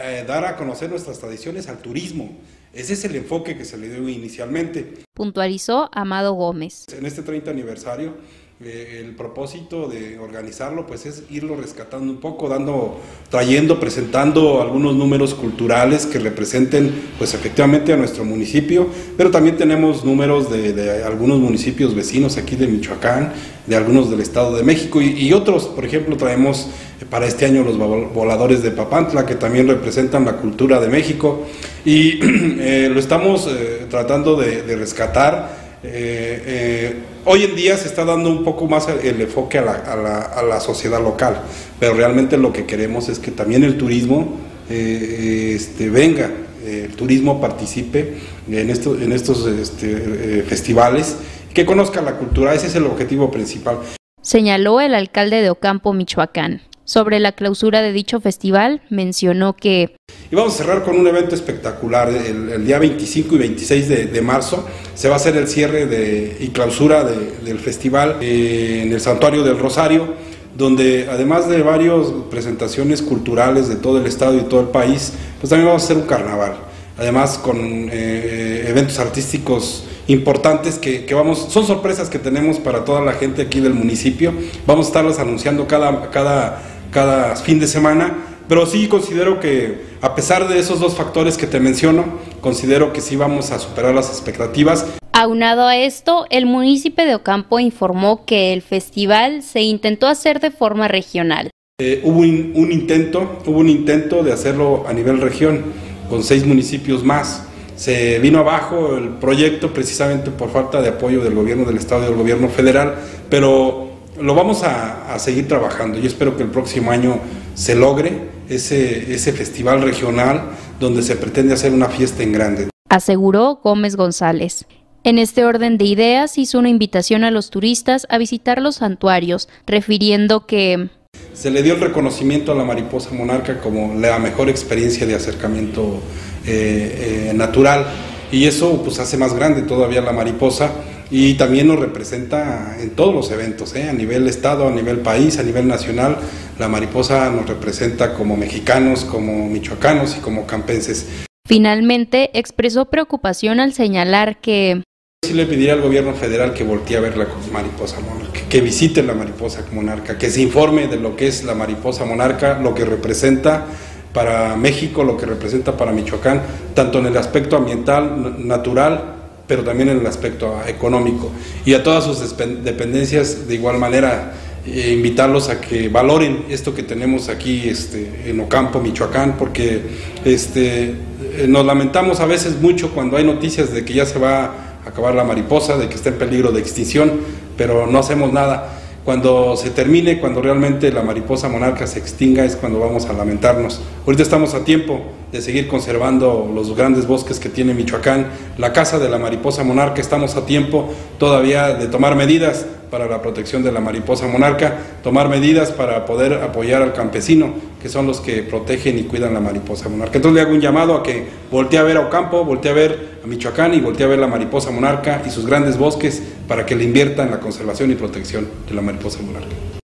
eh, dar a conocer nuestras tradiciones al turismo. Ese es el enfoque que se le dio inicialmente. Puntualizó Amado Gómez. En este 30 aniversario eh, el propósito de organizarlo pues es irlo rescatando un poco, dando, trayendo, presentando algunos números culturales que representen pues efectivamente a nuestro municipio, pero también tenemos números de, algunos municipios vecinos aquí de Michoacán, de algunos del Estado de México y, otros, por ejemplo traemos eh, para este año los voladores de Papantla que también representan la cultura de México y eh, lo estamos tratando de, rescatar eh, eh, hoy en día se está dando un poco más el enfoque a la, sociedad local, pero realmente lo que queremos es que también el turismo eh, este, venga, el turismo participe en, estos este, festivales, que conozca la cultura, ese es el objetivo principal. Señaló el alcalde de Ocampo, Michoacán. Sobre la clausura de dicho festival, mencionó que... Y vamos a cerrar con un evento espectacular. El, día 25 y 26 de, marzo se va a hacer el cierre y clausura del festival eh, en el Santuario del Rosario, donde además de varias presentaciones culturales de todo el estado y todo el país, pues también vamos a hacer un carnaval. Además con eh, eventos artísticos importantes que, que, vamos, son sorpresas que tenemos para toda la gente aquí del municipio. Vamos a estarlas anunciando cada, cada cada fin de semana, pero sí considero que a pesar de esos dos factores que te menciono, considero que sí vamos a superar las expectativas. Aunado a esto, el municipio de Ocampo informó que el festival se intentó hacer de forma regional. Eh, hubo un, un, intento, hubo un intento de hacerlo a nivel región, con seis municipios más. Se vino abajo el proyecto precisamente por falta de apoyo del gobierno del estado y del gobierno federal, pero lo vamos a, seguir trabajando. Yo espero que el próximo año se logre ese, ese festival regional donde se pretende hacer una fiesta en grande. Aseguró Gómez González. En este orden de ideas hizo una invitación a los turistas a visitar los santuarios, refiriendo que se le dio el reconocimiento a la mariposa monarca como la mejor experiencia de acercamiento eh, eh, natural y eso pues hace más grande todavía la mariposa y también nos representa en todos los eventos, ¿eh? a nivel estado, a nivel país, a nivel nacional, la mariposa nos representa como mexicanos, como michoacanos y como campenses. Finalmente, expresó preocupación al señalar que Sí le pediría al gobierno federal que voltee a ver la mariposa monarca, que visite la mariposa monarca, que se informe de lo que es la mariposa monarca, lo que representa para México, lo que representa para Michoacán, tanto en el aspecto ambiental, natural, pero también en el aspecto económico. Y a todas sus dependencias, de igual manera, eh, invitarlos a que valoren esto que tenemos aquí este, en Ocampo, Michoacán, porque este, eh, nos lamentamos a veces mucho cuando hay noticias de que ya se va acabar la mariposa, de que está en peligro de extinción, pero no hacemos nada. Cuando se termine, cuando realmente la mariposa monarca se extinga, es cuando vamos a lamentarnos. Ahorita estamos a tiempo de seguir conservando los grandes bosques que tiene Michoacán. La casa de la mariposa monarca, estamos a tiempo todavía de tomar medidas para la protección de la mariposa monarca, tomar medidas para poder apoyar al campesino, que son los que protegen y cuidan la mariposa monarca. Entonces le hago un llamado a que voltee a ver a Ocampo, voltee a ver a Michoacán y voltee a ver la mariposa monarca y sus grandes bosques para que le invierta en la conservación y protección de la mariposa monarca.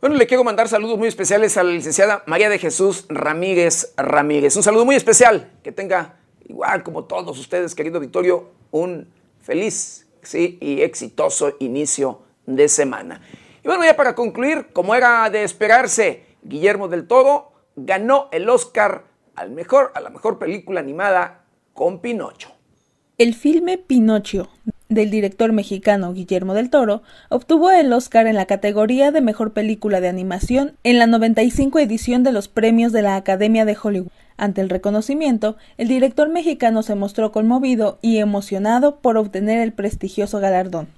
Bueno, le quiero mandar saludos muy especiales a la licenciada María de Jesús Ramírez Ramírez. Un saludo muy especial. Que tenga, igual como todos ustedes, querido Victorio, un feliz y exitoso inicio de semana. Y bueno, ya para concluir, como era de esperarse, Guillermo del Toro ganó el Oscar al mejor, a la mejor película animada con Pinocho. El filme Pinocho del director mexicano Guillermo del Toro, obtuvo el Oscar en la categoría de Mejor Película de Animación en la 95 edición de los premios de la Academia de Hollywood. Ante el reconocimiento, el director mexicano se mostró conmovido y emocionado por obtener el prestigioso galardón.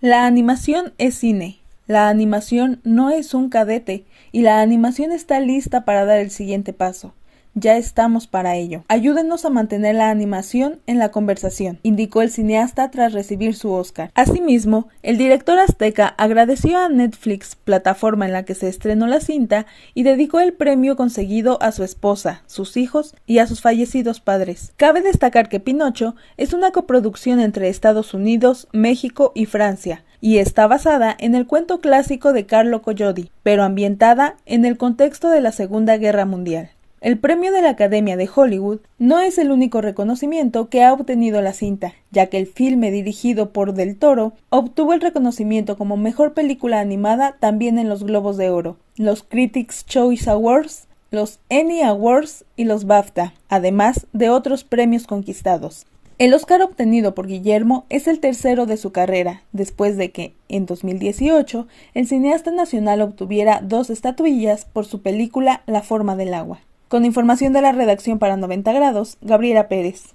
La animación es cine. La animación no es un cadete y la animación está lista para dar el siguiente paso. Ya estamos para ello. Ayúdenos a mantener la animación en la conversación, indicó el cineasta tras recibir su Oscar. Asimismo, el director azteca agradeció a Netflix, plataforma en la que se estrenó la cinta, y dedicó el premio conseguido a su esposa, sus hijos y a sus fallecidos padres. Cabe destacar que Pinocho es una coproducción entre Estados Unidos, México y Francia, y está basada en el cuento clásico de Carlo Collodi, pero ambientada en el contexto de la Segunda Guerra Mundial. El premio de la Academia de Hollywood no es el único reconocimiento que ha obtenido la cinta, ya que el filme dirigido por Del Toro obtuvo el reconocimiento como mejor película animada también en los Globos de Oro, los Critics' Choice Awards, los Emmy Awards y los BAFTA, además de otros premios conquistados. El Oscar obtenido por Guillermo es el tercero de su carrera, después de que, en 2018, el cineasta nacional obtuviera dos estatuillas por su película La forma del agua. Con información de la redacción para 90 grados, Gabriela Pérez.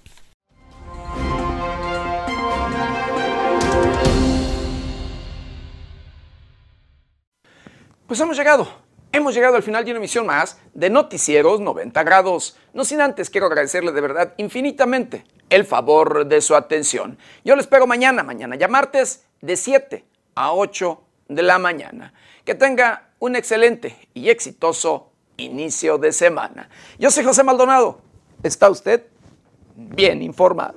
Pues hemos llegado, hemos llegado al final de una emisión más de Noticieros 90 grados. No sin antes quiero agradecerle de verdad infinitamente el favor de su atención. Yo le espero mañana, mañana ya martes, de 7 a 8 de la mañana. Que tenga un excelente y exitoso inicio de semana. Yo soy José Maldonado. ¿Está usted bien informado?